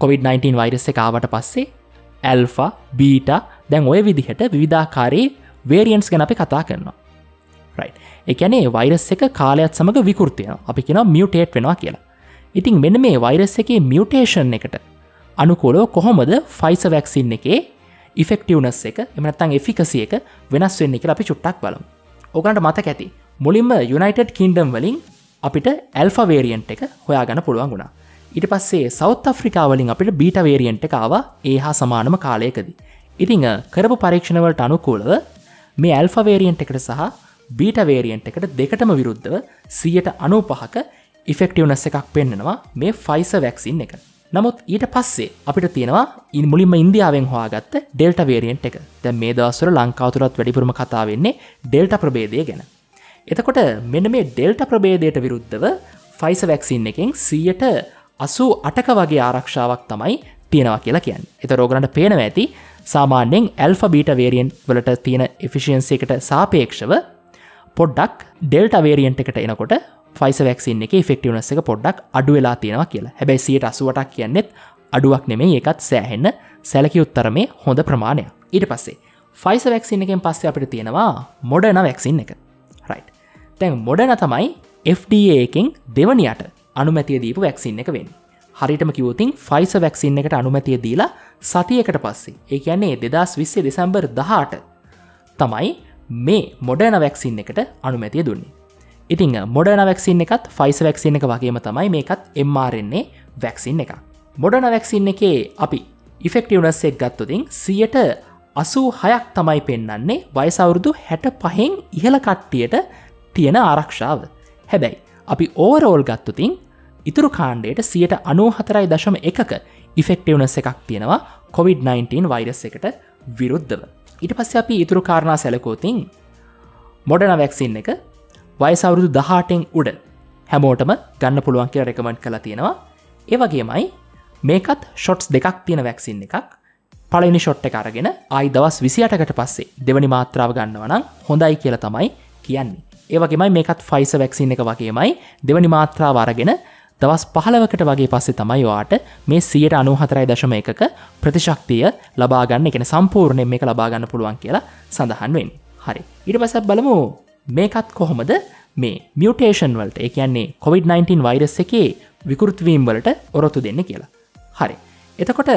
COොVID-19 වෛරස් එක ආවට පස්සේ ඇල්ෆා බීට දැන් ඔය විදිහට විධාකාරී වේරියන්ස් ගැන අපි කතා කරනවා. එකනේ වෛරස් එක කාලයත් සමඟ විකෘතිය අපි කෙන මියටේට් වෙනවා කියලා. ඉතින් මෙන්න මේ වෛරස් එකේ මියටේෂන් එකට අනුකෝලෝ කොහොමද ෆයිස වැක්සින් එකේ ඉෆෙක්ටවනස් එක එමනත්තං එෆිකසිය එක වෙනස් වෙන්න එක අපි චුට්ටක් බලම්. ඕකන්ට මතක ඇති මුලින්ම යුනයිටඩ් කින්ඩම් වලින් අපිට ඇල්ෆ වේරියන්ට් එක හොයාගන්න පුළුවන් ගුණා ඉට පස්සේ සෞත් අප්‍රිකාවලින් අපිට බීට වේරියන්ට් එකව ඒ හා සමානම කාලයකදී. ඉතිං කරපු පරීක්ෂණවලට අනුකූලව මේ ඇල්ෆ වේරියන්ට් එකට සහ බීට වේරියන්ට් එකට දෙකටම විරුද්ධව සියට අනූ පහක ඉෆෙක්ටවනස් එකක් පෙන්න්නනවා මේ ෆයිස වැක්සින් එක. නමුත් ඊට පස්සේ අපිට තියෙනවා ඉන් මුලින්ම ඉන්දියාවෙන් හවාගත්ත ඩෙල්ට වේරියන්ට් එක. දැ මේ දවස්සර ලංකාවතුරත් වැඩිපුරම කතා වෙන්නේ ඩෙල්ට ප්‍රබේදය ගැන. එතකොට මෙන්න මේ ඩෙල්ට ප්‍රබේදයට විරුද්ධව ෆයිස වැක්සින් එකෙන් සීයට අසූ අටක වගේ ආරක්ෂාවක් තමයි තියෙනවා කියලා කියන්න. එත රෝගනට පේනව ඇති සාමාන්‍යෙන් ඇල්ෆ බීට වේරියන් වලට තියෙන එෆිසිියන්සි එකට සාපේක්ෂව පොඩ්ඩක් ඩෙල්ට වේරියන්ට එකට එනකොට ෆයිස වැක්සින් එක ෆෙක්ටවනස එක පොඩ්ඩක් අඩු වෙලා තියෙනවා කියලා. හැබැයි සියට අසුවටක් කියන්නෙත් අඩුවක් නෙමේ ඒකත් සෑහෙන්න සැලකි උත්තර මේ හොඳ ප්‍රමාණය ඊට පස්සේ ෆයිස වැක්සින් එකෙන් පස්සේ අපිට තියෙනවා මොඩන වැක්සින් එක. රයි් තැන් මොඩන තමයි FDA එකෙන් දෙවනියට අනුමැතිය දීපු වැක්සින් එක වෙන් හරිටම කිවතින් ෆයිස වැක්සින් එකට අනුමැතිය දීලා සතියකට පස්සේ. ඒ කියන්නේ දෙදස් විස්සේ දෙසැම්බර් දහට තමයි මේ මොඩන වැක්සින් එකට අනුමැතිය දුන්නේ. ඉතිං මොඩන වැක්සින් එකත් ෆයිස වැක්සින් එක වගේම තමයි මේකත් එම්මාරෙන්නේ වැක්සින් එක. මොඩන වැක්සින් එකේ අපි ඉෆෙක්ටවනස් එක් ගත්තුතින් සියට අසූ හයක් තමයි පෙන්නන්නේ වයිසවුරුදු හැට පහෙන් ඉහළ කට්ටියට තියෙන ආරක්ෂාව. හැබැයි අපි ඕවරෝල් ගත්තුතින් ඉතුරු කාණ්ඩයට සියට අනූ හතරයි දශම එකක ඉෆෙක්ටවනස් එකක් තියෙනවා COොVID-19 වෛරස් එකට විරුද්ධව. ඉට පස්ස අපි ඉතුරු කාරණා සැලකෝතින් මොඩන වැක්සින් එක වයිසවුරුදු දහටෙන් උඩ. හැමෝටම ගන්න පුළුවන් කිය රෙකමන්ට් කලා තියෙනවා. ඒවගේමයි මේකත් ෂොට්ස් දෙකක් තියෙන වැක්සින් එකක්. පලනි ෂොට්ට අරගෙන අයි දවස් විසියටකට පස්සේ දෙවනි මාත්‍රාව ගන්නවනම් හොඳයි කියල තමයි කියන්නේ. ඒවගේමයි මේකත් ෆයිස වැක්සින් එක වගේමයි. දෙවනි මාත්‍රාව අරගෙන දවස් පහලවකට වගේ පස්සේ තමයි වාට මේ සියට අනු හතරයි දශම එකක ප්‍රතිශක්තිය ලබාගන්න එකන සම්පූර්ණය මේක ලබාගන්න පුළුවන් කියලා සඳහන්වෙන් හරි. ඉට පසත් බලමු. මේකත් කොහොමද? මේ මියටේෂන් වලට එකන්නේ COොVID-19 වෛරස් එකේ විකෘත්වීම් වලට ඔරොත්තු දෙන්න කියලා. හරි. එතකොට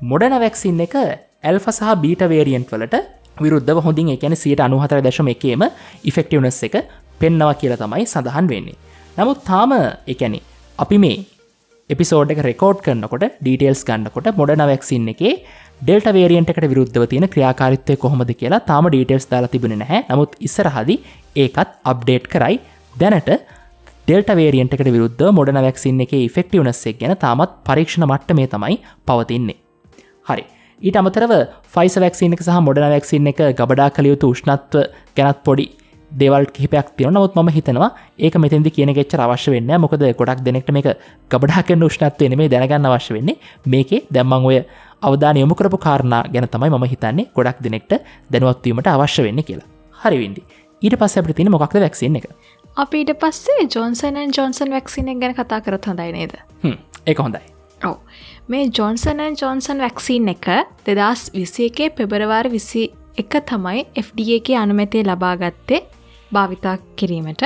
මොඩන වැක්සින් එක ඇල්ෆ සහ බීට වේරියන්ට් වලට විරුද්ධ හොඳින් එකන සියට අනුහතර දශම එකේම ඉෆෙක්ටවනස් එක පෙන්නවා කියලා තමයි සඳහන් වෙන්නේ. නමුත් තාම එකැනේ අපි මේ එපිසෝඩ් එක රෙකෝඩ් කරනකොට ඩීටේල්ස් ගන්නකොට මොඩන වැක්සින් එකේ ඩෙල්ට වේරියන්ට එකට විරුද්ධව තියෙන ක්‍රියාකාරිත්වය කොහොමද කියලා තාම ඩීටේල්ස් දාලා තිබෙන නැහැ. නමුත් ඉස්සරහදි ඒකත් අප්ඩේට් කරයි. දැනට ඩෙල්ට වේරියන්ට එකට විරුද්ධ මොඩන වැක්සින් එක ෆෙක්ටවනස්සෙක් ගැන තාමත් පරීක්ෂණ මට්ට මේ තමයි පවතින්නේ. හරි. ඊට අමතරව ෆයිස වැක්සින් එක සහ මොඩන වැක්සින් එක ගබඩා කළයුතු උෂ්ණත්ව ගැනත් පොඩි දේවල් කිහිපයක් තියෙන නවත් ම හිතනවා ඒක මෙතැදි කියන ෙච්ච අවශ්‍ය වෙන්න මොකද ගොඩක් දෙනෙක්ට මේක ගබඩාක නුෂ්නත්වය නෙමේ දැනගන්න අවශ්‍ය වෙන්නේ. මේකේ දැම්මං ඔය අවධාන යොමු කරපු කාරණා ගැන තමයි ම හිතන්නේ ගොඩක් දෙනෙක්ට දැනුවත්වීමට අවශ්‍ය වෙන්න කියලා. හරිවිඩි ඊට පස්ස අපට තින මොක්ද වැක්සින එක? අපිට පස්සේ ජොන්සන් ජොන්සන් වැක්සින ගැන කතා කරත් හොඳයි නේද? ඒ හොඳයි. ඔව. මේ ජොන්සනන් ජොන්සන් වැක්සින් එක දෙදස් විසි එකේ පෙබරවාර විසි එක තමයි FDA අනුමැතේ ලබාගත්තේ භාවිතා කිරීමට.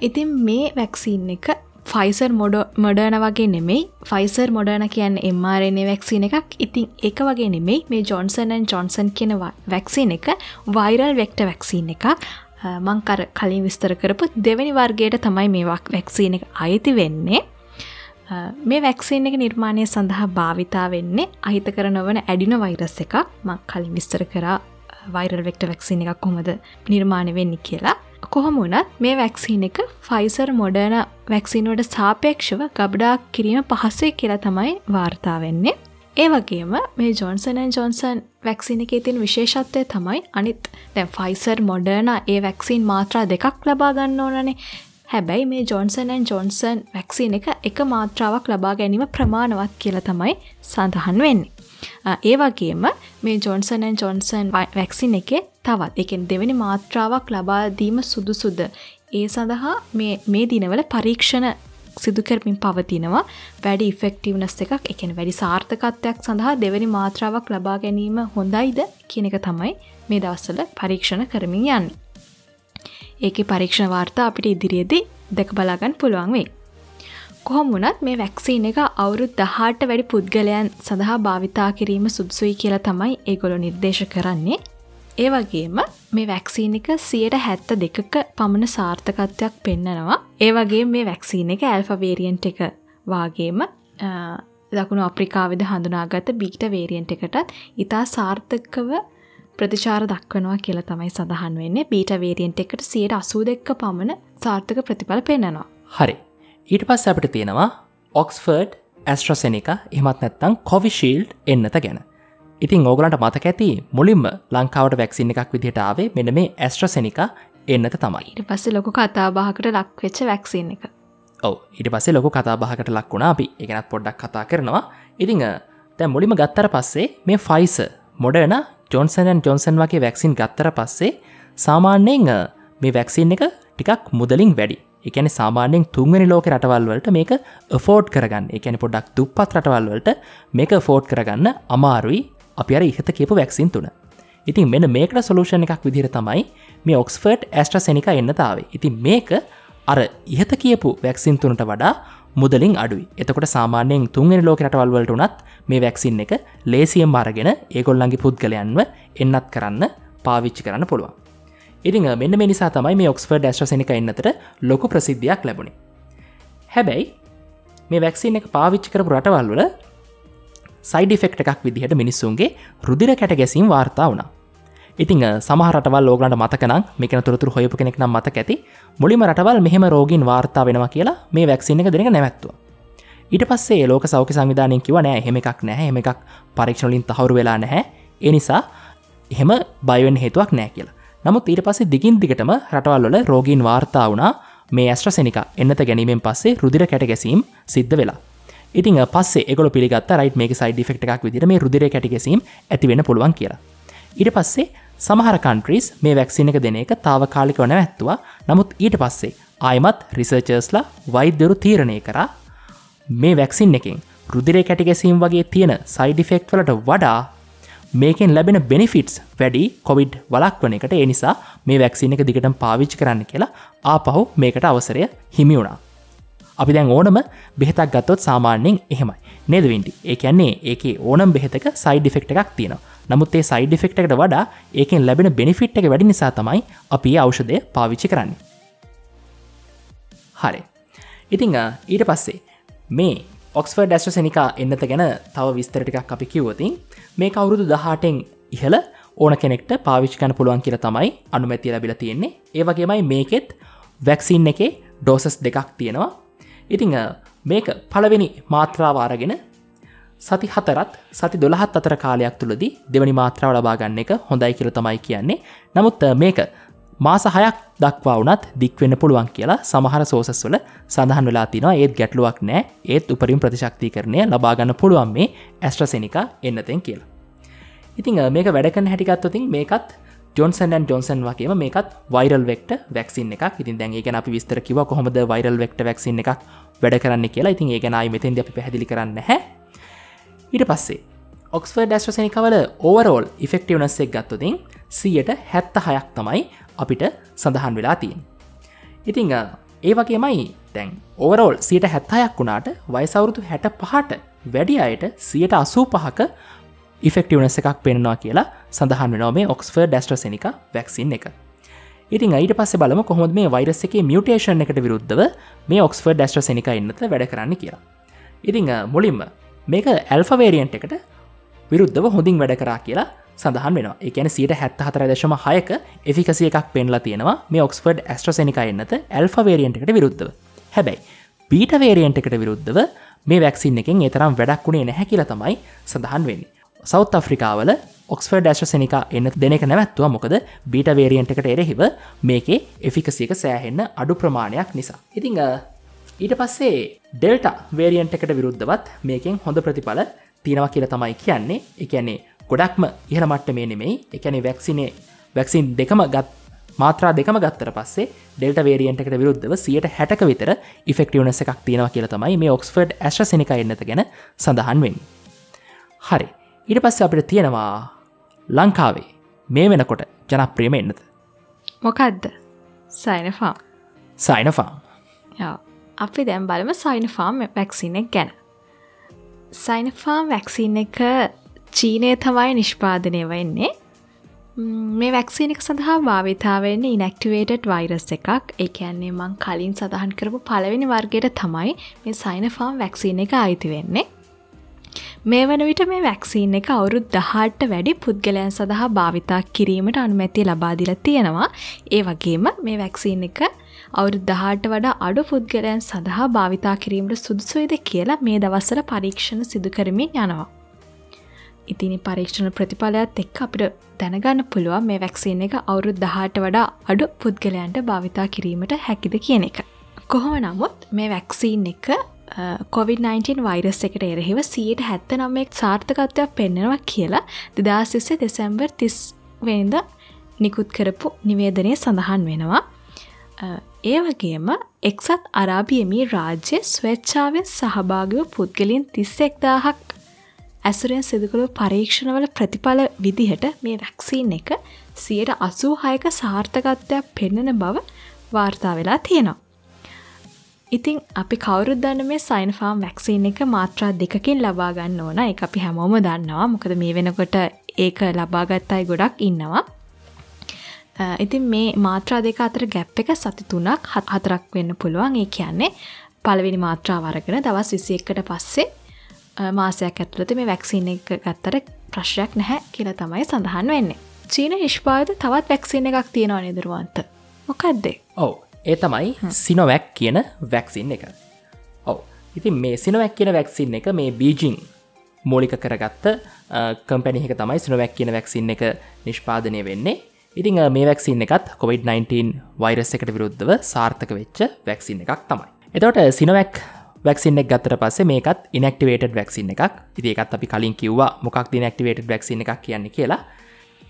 ඉතින් මේ වැක්සින් එක ෆයිසර් මොඩ මොඩර්න වගේ නෙමෙයි. ෆයිසර් මොඩර්න කියන්න එම්මාරන්නේ වැක්සින එකක්. ඉතින් එක වගේ නෙමෙයි. මේ ජොන්සනන් ජොන්සන් කියන වැක්සින එක වයිරල් වෙක්ට වැක්සින් එකක්. මංකර කලින් විස්තර කරපු දෙවැනි වර්ගයට තමයි මේවක් වැක්සින එක අයිති වෙන්නේ. මේ වැක්සින් එක නිර්මාණය සඳහා භාවිතා වෙන්නේ අහිත කර නොවන ඇඩින වෛරස් එකක්. මං කලින් විස්තර කරා. වෛරල් වෙක්ට වැක්සින එකක් කොමද නිර්මාණය වෙන්න කියලා. කොහොම වනත් මේ වැක්සින එක ෆයිසර් මොඩර්න වැක්සිනුවට සාපේක්ෂව ගබඩා කිරීම පහසේ කියලා තමයි වාර්තා වෙන්නේ. ඒ වගේම මේ ජොන්සනන් ජොන්සන් වැක්සින එක තින් විශේෂත්වය තමයි අනිත් දැ ෆයිසර් මොඩර්න ඒ වැක්සින් මාත්‍රා දෙකක් ලබා ගන්න ඕනනේ. හැබැයි මේ ජොන්සනන් ජොන්සන් වැක්සින එක එක මාත්‍රාවක් ලබා ගැනීම ප්‍රමාණවත් කියල තමයි සඳහන් වෙන්නේ. ඒ වගේම මේ ජොන්සනන් ජොන්සන් වැක්සින් එක තවත් එකෙන් දෙවැනි මාත්‍රාවක් ලබාදීම සුදුසුද. ඒ සඳහා මේ දිනවල පරීක්ෂණ සිදුකරමින් පවතිනවා වැඩි ඉෆෙක්ටිවනස් එකක් එකන වැඩි සාර්ථකත්වයක් සඳහා දෙවැනි මාත්‍රාවක් ලබා ගැනීම හොඳයිද කියන එක තමයි මේ දවස්සල පරීක්ෂණ කරමින් යන්න. ඒක පරීක්ෂණ වාර්තා අපිට ඉදිරියේදී දැක බලාගන්න පුළුවන් වේ. කොහොම වුණත් මේ වැක්සීන එක අවුරුත් දහට වැඩි පුද්ගලයන් සඳහා භාවිතා කිරීම සුදුසුයි කියලා තමයි ඒගොලො නිර්දේශ කරන්නේ. ඒ වගේම මේ වැක්සීන එක සියට හැත්ත දෙකක පමණ සාර්ථකත්වයක් පෙන්නනවා. ඒ වගේ මේ වැක්සීන එක ඇල්ෆ වේරියන්ට් එක වාගේම දකුණු අප්‍රිකාවිද හඳුනාගත බීට වේරියන්ට් එකටත් ඉතා සාර්ථකව ප්‍රතිචාර දක්වනවා කියලා තමයි සඳහන් වෙන්නේ බීට වේරියන්ට් එකට සියට අසූ දෙක්ක පමණ සාර්ථක ප්‍රතිඵල පෙන්න්නනවා. හරි ඊට පස් අපට තියෙනවා ඔක්ස්ෆර්ඩ් ඇස්ට්‍රසෙනික එහමත් නැත්තං කොවිශීල්ඩ් එන්නත ගැන. ඉතින් ඕගලන්ට මතක ඇති මුලින්ම ලංකාවට වැක්සින්න එකක් විදිහටාවේ මෙන මේ ඇස්ට්‍රසෙනික එන්නත තමයි. ඊට පස්සේ ලොක කතාබාහකට ලක්වෙච්ච වැක්සින්න එක. ඔව. ඊට පස්සේ ලොක කතාබාහකට ලක්වුණා අපි එකනත් පොඩ්ඩක් කතා කරනවා. ඉතිං තැ මුලිම ගත්තර පස්සේ මේ ෆයිස මොඩන ජොන්සනන් ජොන්සන් වගේ වැක්සින් ගත්තර පස්සේ සාමාන්‍යයෙන් මේ වැක්සින් එක ටිකක් මුදලින් වැඩි එකන සාමාන්‍යෙන් තුන්වනි ලෝක රටවල්වලට මේක ෆෝඩ් කරගන්න. එකන පොඩක් දුප්පත් රටවල්වලට මේක ෆෝඩ් කරගන්න අමාරුයි. අපි අර ඉහත කියපු වැක්සින් තුන. ඉතින් මෙන්න මේකට සොලූෂණ එකක් විදිර තමයි මේ ඔක්ස්ෆර්ඩ් ඇස්ට්‍ර සෙනික එන්නතාවේ ඉතින් මේක අර ඉහත කියපු වැක්සින් තුනට වඩා මුදලින් අඩුයි. එතකොට සාමාන්‍යයෙන් තුන්ගෙන ලෝක රටවල්වලට උනත් මේ වැක්සින් එක ලේසියම් අරගෙන ඒගොල්ලන්ගේ පුද්ගලයන්ව එන්නත් කරන්න පාවිච්චි කරන්න පුළුවන්. ඉතිං මෙන්න මේ නිසා තමයි මේ ඔක්ස්ෆර්ඩ ඇස්ට්‍රසනික එන්නතට ලොකු ප්‍රසිද්ධයක් ලැබුණේ. හැබැයි මේ වැක්සින් එක පාවිච්චි කරපු රටවල්වල සයිඩිෆෙක්් එකක් විදිහට මිනිස්සුන්ගේ රුදිර කැට ගැසීම් වාර්තා වුණා. ඉතිං සමහරටවල් ලෝගලට මතකනම් මේකන තුරතුර හොයපු කෙනෙක් නම් මතක ඇති. මුලිම රටවල් මෙහෙම රෝගීන් වාර්තා වෙනවා කියලා මේ වැක්සින එක දෙක නැවැත්තුව. ඊට පස්සේ ලෝක සෞඛ සංවිධානයෙන් කිව නෑ හෙම එකක් නැහැ. එම එකක් පරීක්ෂණලින් තහවරු වෙලා නැහැ. එනිසා එහෙම බයිවෙන් හේතුවක් නෑ කියලා. නමුත් ඊට පස්සේ දිගින් දිගටම රටවල්වල රෝගීන් වාර්තා වුණා. මේ ඇස්ට්‍රසෙනික එන්නත ගැනීමෙන් පස්සේ රුදිර කැට ගැසීම් සිද්ධ වෙලා. ඉතින් පස්සේ එකොල පිළිගත් රයිට මේ සයිඩ ෆෙක්් එකක් විදිර මේ රුදිර කැටිගැසීම් ඇතිවෙන පුළුවන් කියලා. ඊට පස්සේ සමහර කන්ට්‍රීස් මේ වැක්සින එක දෙන එක තාවකාලිකව නැවැත්තුවා. නමුත් ඊට පස්සේ ආයමත් රිසර්චර්ස්ලා වෛද්‍යරු තීරණය කරා මේ වැක්සින් එකින් රුදිරේ කැටිගැසීම් වගේ තියෙන සයිඩිෆෙක්් වලට වඩා මේකෙන් ලැබෙන බෙනිෆිටස් වැඩි කොවිඩ් වලක්වන එකට. ඒ නිසා මේ වැක්සින එක දිගටම පාවිච්චි කරන්න කියලා ආපහු මේකට අවසරය හිමි වුණා. අපි දැන් ඕනම බෙහෙතක් ගත්තොත් සාමාන්‍යෙන් එහෙමයි. නෙදවින්ටි ඒ කියන්නේ ඒක ඕනම් බෙහෙතක සයිඩිෆෙක්් එකක් තියෙන නමුත් ඒ සයිඩිෆෙක්් එකට වඩා ඒකෙන් ලැබෙන බෙනිෆිට් එක වැඩි නිසා තමයි අපි අවෂදය පාවිච්චි කරන්නේ. හරි. ඉතිං ඊට පස්සේ මේ ඔක්ස්ෆර් ඩස්ට සනිකා එන්නත ගැන තව විස්තරටිකක් අපි කිව්වතින් මේ කවුරුදු දහටෙන් ඉහල ඕන කෙනෙක්ට පාවිච්කන පුළුවන් කියල තමයි අනුමැති ලැබිල තියෙන්නේ. ඒවගේමයි මේකෙත් වැක්සින් එකේ ඩෝසස් දෙකක් තියෙනවා. ඉතිං මේක පළවෙනි මාත්‍රාවාරගෙන සති හතරත් සති දොළහත් අතර කාලයක් තුළදී දෙවනි මාත්‍රාව ලබාගන්න එක හොඳයි කියල තමයි කියන්නේ. නමුත් මේක මාස හයක් දක්වා වනත් දික්වෙන්න පුළුවන් කියලා සමහර සෝසස්වල සඳහන් වෙලා තිනවා. ඒත් ගැටලුවක් නෑ. ඒත් උපරින් ප්‍රතිශක්ති කරනය ලබාගන්න පුළුවන් මේ ඇස්ට්‍රසෙනික එන්නතෙන් කියලා. ඉතිං මේක වැඩකන හැටිකත්වතින් මේකත් ජොන්සන් ජොන්සන් වගේම මේකත් වයිරල් වෙක්ට වැක්සින් එකක්. ඉතින් දැන්ගේ ගැන අපි විස්තර කිව කොහොමද වයිරල් වෙක්ට වැක්සින් එකක් වැඩ කරන්න කියලා. ඉතින් ඒ ගැනයි මෙතෙන්ද අපි පැදිලි කරන්න හැ ඊට පස්සේ ඔක්ස්ෆර් ඩස්ට්‍රසනිකවල ඕවරෝල් ඉෆෙක්ටවනස්සෙක් ගත්තුතින් සියට හැත්ත හයක් තමයි අපිට සඳහන් වෙලා තියෙන්. ඉතිං ඒ වගේමයි තැන් ඕවරෝල් සියට හැත්තහයක් වුණාට වයිසවුරුතු හැට පහට වැඩි අයට සියට අසූ පහක ඉෆෙක්ටවනස එකක් පෙන්වා කියලා සඳහන් වෙනෝ මේ ඔක්ස්ෆර් ඩස්ට්‍රසනික වැක්සින් එක. ඉතින් අයිට පස්ස බලම කොහොද මේ වෛරස එක මියටේෂන් එකට විරුද්ධව මේ ඔක්ස්ෆර් ඩස්ට්‍රසනික ඉන්නත වැඩ කරන්න කියලා. ඉතිං මුලින්ම මේක ඇල්ෆවේරියන්ට් එකට විරුද්ධව හොඳින් වැඩ කරා කියලා සඳහන් වෙන එකන සිට හැත්ත හතර දශම හයක එෆිකසිය එකක් පෙන්ලා තියෙනවා මේ ඔක්ස්ෆර්ඩ් ඇස්ට්‍රසනික එන්නත ඇල්ෆවේරියන්ට් එකට විරුද්ධව. හැබැයි පීට වේරියන්ට් එකට විරුද්ධව මේ වැක්සින් එකෙන් ඒතරම් වැඩක් වුණේ නැහැ කියලා තමයි සඳහන් වෙන්නේ. සෞත් අප්‍රිකාවල ඔක්ස්ෆර්ඩ ඩස්ට්‍රසනික එන්න දෙනෙක නැවැත්තුව. මොකද බීට වේරියන්ට් එකට එරෙහිව මේකේ එෆිකසියක සෑහෙන්න අඩු ප්‍රමාණයක් නිසා. ඉතිං ඊට පස්සේ ඩෙල්ට වේරියන්ට් එකට විරුද්ධවත් මේකෙන් හොඳ ප්‍රතිඵල තියෙනවා කියල තමයි කියන්නේ. එකන්නේ ගොඩක්ම ඉහළ මට්ට මේ නෙමෙයි එකැනෙ වැක්සිනේ වැක්සින් දෙකම ගත් මාත්‍රා දෙකම ගත්තර පස්සේ ඩෙල්ට වේරියන්ට එකට විරුද්ධව සියට හැටක විතර ඉෆෙක්ටිවනස එකක් තියෙනවා කියල තමයි මේ ඔක්ස්ෆර්ඩ් ඇශ්‍රසනික එන්නත ගැන සඳහන් වෙන් හරි. ඊට පස්ස අපිට තියෙනවා ලංකාවේ මේ වෙනකොට ජනප්‍රියම එන්නත. මොකක්ද සයිනෆාම් සයිනෆාම් අපි දැම් බලම සයිනෆාම් වැක්සිනෙක් ගැන සයිනෆාම් වැක්සින් එක චීනය තමයි නිෂ්පාදනය වෙන්නේ. මේ වැක්සින එක සඳහා භාවිතාවන්න ඉනක්ටිවේටඩ් වෛරස් එකක්. එකන්නේ මං කලින් සඳහන් කරපු පළවෙනි වර්ගයට තමයි මේ සයිනෆාම් වැක්සින එක අයිති වෙන්නේ. මේ වන විට මේ වැක්සින් එක අවුරුත් දහට්ට වැඩි පුද්ගලයන් සඳහා භාවිතා කිරීමට අනුමැති ලබාදිල තියෙනවා. ඒ වගේම මේ වැක්සින් එක අවුරුදු දහට වඩා අඩු පුද්ගලයන් සඳහා භාවිතා කිරීමට සුදුසුයිද කියලා මේ දවස්සල පරීක්ෂණ සිදු කරමින් යනවා. ඉතිනි පරීක්ෂණ ප්‍රතිඵලයක් එක් අපිට දැනගන්න පුළුවන් මේ වැක්සින් එක අවුරුදු දහට වඩා අඩු පුද්ගලයන්ට භාවිතා කිරීමට හැකිද කියන එක. කොහොම නමුත් මේ වැක්සීන් එක කොවිD-19 වෛරස් එකට එරෙහිව සියට හැත්ත නම්ෙක් සාර්ථකත්වයක් පෙන්නෙනවා කියලා දෙදස්සේ දෙසැම්බර් තිස් වෙනිද නිකුත් කරපු නිවේදනය සඳහන් වෙනවා ඒ වගේම එක්සත් අරාබියමී රාජ්‍ය ස්වච්ඡාවෙන් සහභාගව පුද්ගලින් තිස්සෙක්දාහක් ඇසුරෙන් සිදුකළු පරීක්ෂණවල ප්‍රතිඵල විදිහට මේ වැක්සීන් එක සියට අසූ හයක සාර්ථකත්වයක් පෙන්නන බව වාර්තා වෙලා තියෙනවා. ඉතිං අපි කවරුදන්න මේ සයින්ෆාම් වැක්සින් එක මාත්‍රා දෙකකින් ලබාගන්න ඕන. එක අපි හැමෝම දන්නවා. මොකද මේ වෙනකොට ඒක ලබාගත්තයි ගොඩක් ඉන්නවා. ඉතින් මේ මාත්‍රා දෙක අතර ගැප් එක සති තුනක් හත් හතරක් වෙන්න පුළුවන් ඒ කියන්නේ පළවෙනි මාත්‍රා වරගෙන දවස් විසි එකට පස්සේ මාසයක් ඇතුළත මේ වැක්සින් එක ගත්තර ප්‍රශ්යක් නැහැ කියලා තමයි සඳහන් වෙන්නේ. චීන නිෂ්පාද තවත් වැක්සින් එකක් තියෙනවා නිදරුවන්ත. මොකක්දේ? ඔව ඒ තමයි සිනොවැක් කියන වැක්සින් එක. ඔව ඉතින් මේ සිනොවැක් කියන වැක්සින් එක මේ බීජිං මෝලික කරගත්ත කම්පැනිහක තමයි සිනොවැක් කියන වැක්සින් එක නිෂ්පාදනය වෙන්නේ ඉතිං මේ වැක්සින් එකත් කොවිD-19 වෛරස් එකට විරුද්ධව සාර්ථක වෙච්ච වැක්සින් එකක් තමයි. එතවට සිනවැක් වැක්සින් එක් ගත්තර පස්සේ මේකත් ඉනක්ටිවේට වැක්සින් එකක්. ඉතිකත් අපි කලින් කිව්වා මොකක් දිනක්ටිවේට වැක්සින් එකක් කියන්නේ කියලා.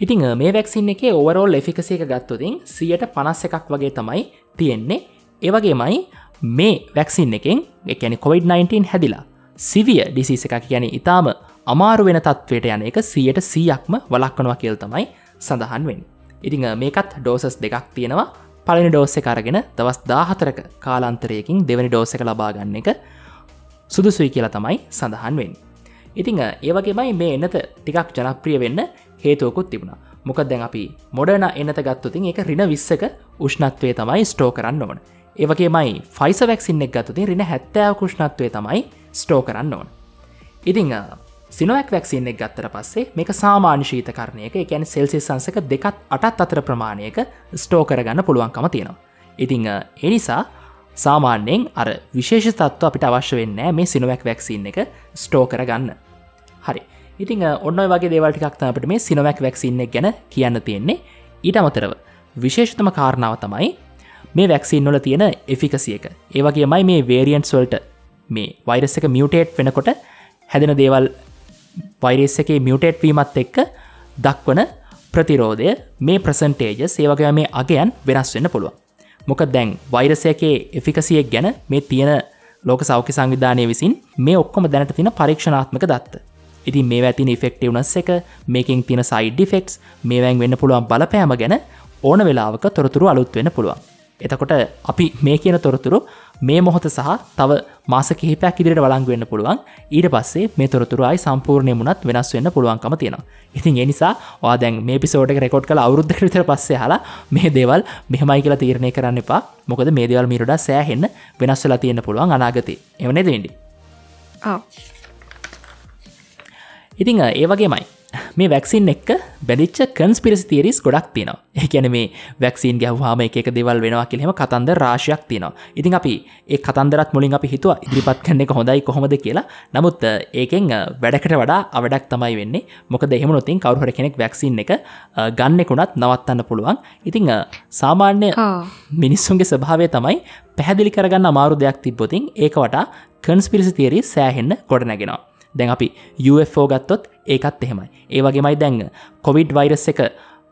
ඉතිං මේ වැක්සින් එක ඕවරෝල් එෆිකසේක ගත්තොතින් සියට පනස්ස එකක් වගේ තමයි තියෙන්නේ. ඒවගේමයි මේ වැක්සින් එකෙන් එකැනි කොවිD-19 හැදිලා සිවිය ඩිසිස එකක් කියන ඉතාම අමාරු වෙන තත්වයට යන එක සියට සීයක්ම වලක්වනවා කියල් තමයි සඳහන් වෙන් ඉතිං මේකත් ඩෝසස් දෙකක් තියෙනවා පලනි ඩෝස්ස කරගෙන දවස් දාහතරක කාලාන්තරයකින් දෙවැනි ඩෝස එක ලබාගන්න එක සුදුසුයි කියලා තමයි සඳහන් වෙන්. ඉතිං ඒවගේමයි මේ එන්නත ටිකක් ජනප්‍රිය වෙන්න හේතුවකුත් තිබුණ මොකක් දැන් අපි මොඩන එන්නත ගත්තුතින් එක රින විස්සක උෂ්ණත්වය තමයි ස්ටෝ කරන්න ඕන ඒවගේමයි ෆයිස වැක්සින්න එක් ගත්තුතින් රින හැත්තෑ කුෂ්ණත්වය තමයි ස්ටෝ කරන්න ඕන. ඉතිං සිනොක් වැක්සින් එක් ගත්තර පස්සේ මේක සාමාන්‍ය ශීත කරණයක එකැන සෙල්සි සංසක දෙකත් අටත් අතර ප්‍රමාණයක ස්ටෝ කරගන්න පුළුවන්කම තියෙනවා. ඉතිං එනිසා සාමාන්‍යයෙන් අර විශේෂ තත්ව අපිට අවශ්‍ය වෙන්න මේ සිනොවැක් වැක්සින් එක ස්ටෝ කරගන්න. හරි ඉතිං ඔන්න වගේ දේවල්ටිකක් අපට මේ සිනොවැක් වැක්සින්න ගැන කියන්න තියෙන්නේ ඊට අමතරව විශේෂතම කාරණාව තමයි මේ වැක්සින් නොල තියෙන එෆිකසියක ඒවගේමයි මේ වේරියන්ට් වල්ට මේ වෛරස් එක මියටේට් වෙනකොට හැදෙන දේවල් වෛරස් එකේ මියටේට් වීමත් එක්ක දක්වන ප්‍රතිරෝධය. මේ ප්‍රසන්ටේජ සේවකය මේ අගයන් වෙනස් වෙන්න පුළුවන්. මොක දැන් වෛරසයකේ එෆිකසියෙක් ගැන මේ තියෙන ලෝක සෞඛ්‍ය සංවිධානය විසින් මේ ඔක්කොම දැනට තින පරීක්ෂණාත්මක දත්ත. ඉතින් මේ ඇතින ෆෙක්ටවනස් එක මේකින් තින සයිඩ් ෆෙක්ස් මේවැන් වෙන්න පුළුවන් බලපෑම ගැන ඕන වෙලාවක තොරතුරු අලුත් වෙන පුළුවන්. එතකොට අපි මේ කියන තොරතුරු මේ මොහොත සහ තව මාස කිහිපයක් ඉදිරියට වලංගවෙන්න පුළුවන්. ඊට පස්සේ මේ තොරතුරයි සම්පූර්ණය මුණත් වෙනස් වෙන්න පුළුවන්කම තියෙනවා. ඉතින් එනිසා වා දැන් මේ පිසෝඩ රෙකෝඩ් කල අවුද්ධ විතර පස්සේ හලා මේ දේවල් මෙහමයි කියලා තීරණය කරන්න එපා. මොකද මේ දේවල් මිරඩ සෑහෙන්න වෙනස් වෙලා තියෙන පුළුවන් අනාගතය එවනේ දෙඩි ඉතිං ඒ වගේමයි මේ වැක්සින් එක් බැලිච්ච කන්ස්පිරස් තේරිස් ගොඩක් තිනවා ඒැන මේ වැක්සින් ගැහවාම එක දෙවල් වෙනවා කියහෙම කතන්ද රාශයක් තිනවා ඉතින් අපි ඒ කතන්දරත් මුලින් අපි හිතුව ඉදිරිපත් කන්න හොඳයි කොහොමද කියලා. නමුත් ඒකෙන් වැඩකට වඩා අවඩක් තමයි වෙන්නේ. මොක දෙහෙම නොතින් කවරුහට කෙනෙක් වැක්සින් එක ගන්නෙකුණත් නවත්තන්න පුළුවන්. ඉතිං සාමාන්‍ය මිනිස්සුන්ගේ ස්භාවය තමයි පැහැදිලි කරගන්න අමාරු දෙයක් තිබ්බොතින් ඒක වටා කන්ස්පිරිසි තේරී සෑහෙන්න ගොඩ නැගෙනවා දැන් අපි UFෝ ගත්තොත් ඒකත් එහෙමයි. ඒ වගේමයි දැන් කොවිඩ් වෛරස් එක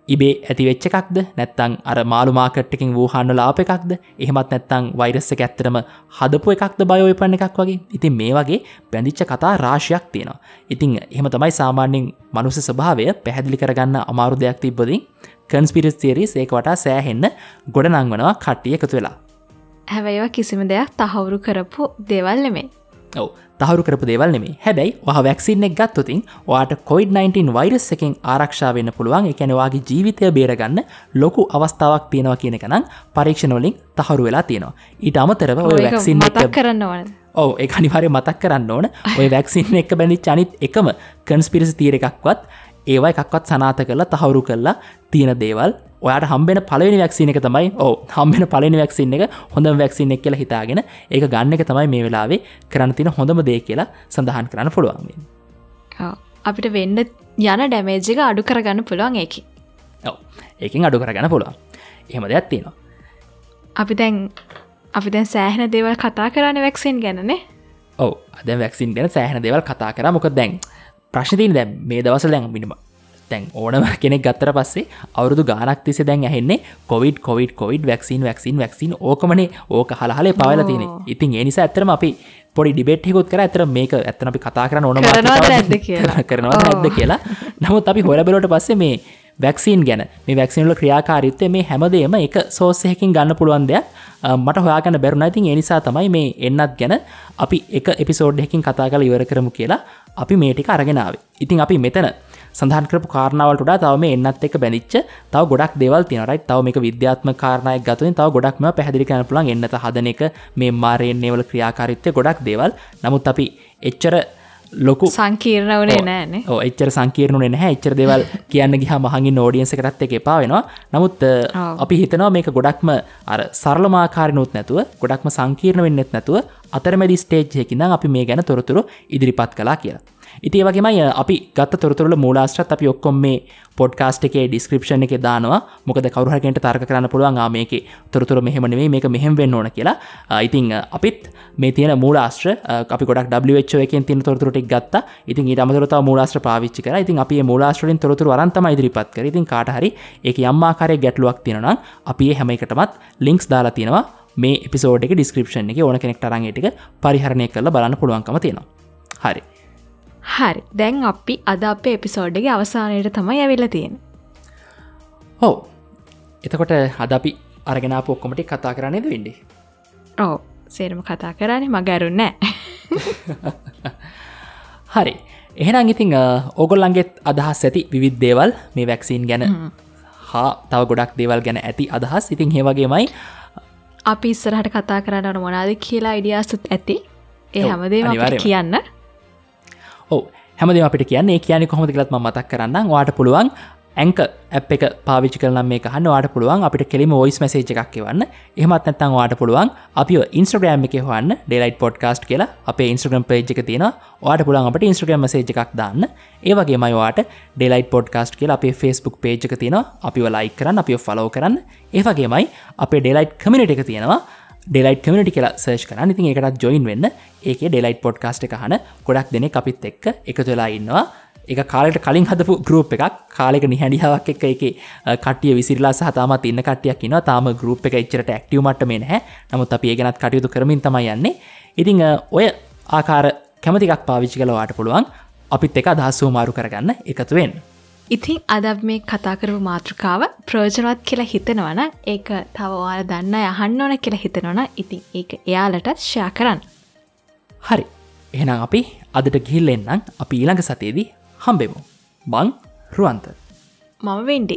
ඉබේ ඇති වෙච්ච එකක්ද? නැත්තං අර මාළු මාකට්ටකින් වූහන්න ලාප එකක්ද? එහෙමත් නැත්තං වෛරස්ස එක ඇත්තරම හදපු එකක්ද බයෝපන්න එකක් වගේ? ඉතින් මේ වගේ බැඳිච්ච කතා රාශයක් තියෙනවා. ඉතිං එහෙම තමයි සාමාන්‍යෙන් මනුස ස්භාවය පැහැදිලි කරගන්න අමාරු දෙයක් තිබ්බදින් කන්ස්පිරිස් තේරී ඒක වටා සෑහෙන්න ගොඩ නංවනවා කට්ටිය එකතු වෙලා. හැබැයිව කිසිම දෙයක් තහවුරු කරපු දෙවල් නෙමේ ඔව තහරු කරපු දේවල් නෙමේ හැබැයි වහ වැක්සින්නෙක් ගත්තුතින් වාට කොයිD-19 වෛරස් එකෙන් ආරක්ෂා වෙන්න පුළුවන්. එකැනවාගේ ජීවිතය බේරගන්න ලොකු අවස්ථාවක් තියෙනවා කියනකනම් පරීක්ෂණවලින් තහරු වෙලා තියෙනවා. ඊට අමතරව ඔය වැක්සින් කරන්න ඕන ඔව ඒ අනිවාරය මතක් කරන්න ඕන. ඔය වැක්සින් එක බැඳි චනිත් එකම කන්ස්පිරිසි තීර එකක්වත් ඒවයි එකක්වත් සනාත කරලා තහවුරු කරලා තියෙන දේවල් ඔයාට හම්බෙන පලනි වැක්සින එක තමයි ඕ හම්බෙන පලනි වැක්සින් එක හොඳ වැක්සින් එක් කියලා හිතාගෙන ඒක ගන්න එක තමයි මේ වෙලාවේ කරන්න තින හොඳම දේ කියලා සඳහන් කරන්න පුළුවන් අපිට වෙන්න යන ඩැමේජික අඩු කරගන්න පුළුවන් ඒකි ඔව. ඒකින් අඩු කරගන්න පුළුවන්. එහෙම දෙයක් තියෙනවා. අපි දැන් අපි දැන් සෑහන දේවල් කතා කරන්න වැක්සින් ගැනනේ ඔව. අද වැක්සින් ගැන සෑහන දේවල් කතා කර. මොක දැන් ප්‍රශ්තිීන් දැම් මේ දවස දැන් මිනිම තැන් ඕනම කෙනෙක් ගත්තර පස්සේ අවුදු ගානක් තිෙ දැන් ඇහෙන්නේ Covid Covid Covid vaccine vaccine vaccine ඕකමනේ. ඕක හලහලේ පවල තියෙන ඉතින් ඒනිසා ඇතරම අපි පොඩි ඩිබෙට්හිකුත් කර. ඇතර මේක ඇත්තන අපි කතා කරන ඕන කරනවා ඇද කියලා? නමුත් අපි හොල බෙලට පස්සේ මේ වැක්සින් ගැන මේ වැක්සිනල ක්‍රියාකාරිත්තය මේ හැමදේම එක සෝසයකින් ගන්න පුළුවන් දෙයක් මට හොයාගන්න බැරුණ ඉතින් එනිසා තමයි මේ එන්නත් ගැන අපි එක එපිසෝඩ්හකින් කතා කල ඉවර කරමු කියලා අපි මේටික අරගෙනාව ඉතින් අපි මෙතන සඳහන් කරපු කාරණාවලට තව මේ එන්නත් එක බැඳිච්ච තව ගොඩක් දෙවල් තිනරයි තව මේක විද්‍යාත්ම කාරණයක් ගතුන් තව ගොඩක්ම පැදිලි කන පුළන් එන්නත හදන එක මේ මාරයෙන්නේවල ක්‍රියාකාරිත්‍ය ගොඩක් දේවල්. නමුත් අපි එච්චර ලොකු සංකීර්ණ වනේ නෑන එච්චර සංකීරණු නැහැ. එච්චර දේවල් කියන්න ගහ මහගින් නෝඩියන්ස කරත් එක එපා වෙනවා. නමුත් අපි හිතනවා මේක ගොඩක්ම අර සරලමාකාරනුත් නැතුව ගොඩක්ම සංකීර්ණ වෙන්නෙත් නැතුව අතරමැදි ස්ටේජ්යකිනම් අපි මේ ගැන තොරතුරු ඉදිරිපත් කලා කියලා ඉතිේ වගේමයි අපි ගත්ත තොරතුරල මූලාස්ට්‍රත් අපි ඔක්කොම් මේ පොඩ්කාස්ට් එකේ ඩිස්ක්‍රපෂන් එක දානවා. මොකද කවරුහකට තර්ක කරන්න පුළුවන් මේක තොරතුර මෙහෙමනේ මේක මෙහෙම වෙන්න ඕන කියලා. ඉතිං අපිත් මේ තියෙන මූලාස්ට්‍ර අපි ගොඩක් ඩ එකෙන් තින තොරතුරට ගත්ත. ඉතින් ඊට අමතරත මූලාස්ට්‍ර පාවිච්චි කර. ඉතින් අපි මූලාස්ට්‍රින් තොරතුර අරන්තම ඉදිරිපත් කර. ඉතින් කාටහරි ඒක යම්මාකාරය ගැටලුවක් තියෙනවා අපි හැම එකටමත් ලිංක්ස් දාලා තියෙනවා. මේ පිසෝඩ් එක ඩිස්ක්‍රපෂන් එක ඕන කෙනෙක් තරන්ගේටික පරිහරණය කරලා බලන්න පුළුවන්කම තියෙනවා. හරි. හරි. දැන් අපි අද අපේ එපිසෝඩ්ගේ අවසානයට තමයි ඇවිල්ල තියෙන හෝ එතකොට හද අපි අරගෙන පොක්කොමටි කතා කරන්නේද වෙන්ඩි? ඕ සේරම කතා කරන්නේ මගැරුන්නෑ හරි. එහෙනම් ඉතිං ඕගොල්ලන්ගේත් අදහස් ඇති විවිධ දේවල් මේ වැක්සිීන් ගැන. හා තව ගොඩක් දේවල් ගැන ඇති අදහස්. ඉතින් හෙවගේමයි අපි ඉස්සරහට කතා කරන්නට මොනාද කියලා ඉඩියස්සුත් ඇති. ඒ හැමදේ කියන්න ඕ හැමදේ අපිට කියන්නේ කියන කොහොමද කියලත්ම මතක් කරන්න වාට පුළුවන් ඇංක ඇ් එක පාවිචි කරන මේ කහන්න වාට පුළුවන් අපිට කෙලිම ෝයිස් මසේජ එකක් වන්න එහමත් නැත්තන් වාට පුළුවන් අපි ඉන්ස්ට්‍රග්‍රම් එක හන්න ඩෙලයිට පොඩ්කාස්ට් කියලා. අප ඉන්ස්ට්‍රගම් පේජ් එක තියෙන වාට පුළන් අපට ඉන්ස්ට්‍රගම් සේජ එකක් දාන්න. ඒවගේ මයිවාට ඩෙලයිට පොඩ්කාස්ට් කියලා අපේ ෆස්බුක් පේජ් එක තියෙන අපි ලයි කරන්න අපි ෆලෝ කරන්න. ඒවගේමයි අපේ ඩෙලයිට් කමිනිට එක තියෙනවා. ඩෙලයිට කමිටි කියලා සර්ච් කරන්න. ඉතින් එකටත් ජොයින් වෙන්න. ඒක ඩෙලයිට් පොඩ්කාස්ට් එක හන ගොඩක් දෙනෙ අපිත් එක්ක එකතු වෙලා ඉන්නවා. එක කාලට කලින් හදපු ගරුප් එකක්. කාලෙක නිහැඩියාවක් එක එක කටිය විසිරලා සහතාමත් ඉන්න කටියක් න තාම ගරුප් එක එච්චරට ඇක්ටිවමට මේ හැ නමුත් අපි ඒගෙනත් කටයුතු කරමින් තමයි යන්නේ. ඉතිං ඔය ආකාර කැමතිකක් පාවිච්චි කලවාට පුළුවන්. අපිත් එක අදහස්සූ මාරු කරගන්න එකතුවෙන්. ඉතින් අද මේ කතා කරපු මාතෘකාව ප්‍රෝජනවත් කියලා හිතනවන ඒක තව ඔයාල දන්න යහන්න ඕන කියලා හිතනවන ඉතින් ඒක එයාලට ෂයා කරන්න. හරි එහෙනම් අපි අදට ගිහිල්ලෙන්නම් අපි ඊළඟ සතේදී හම්බෙමු. බං රුවන්ත. මම වෙන්ඩි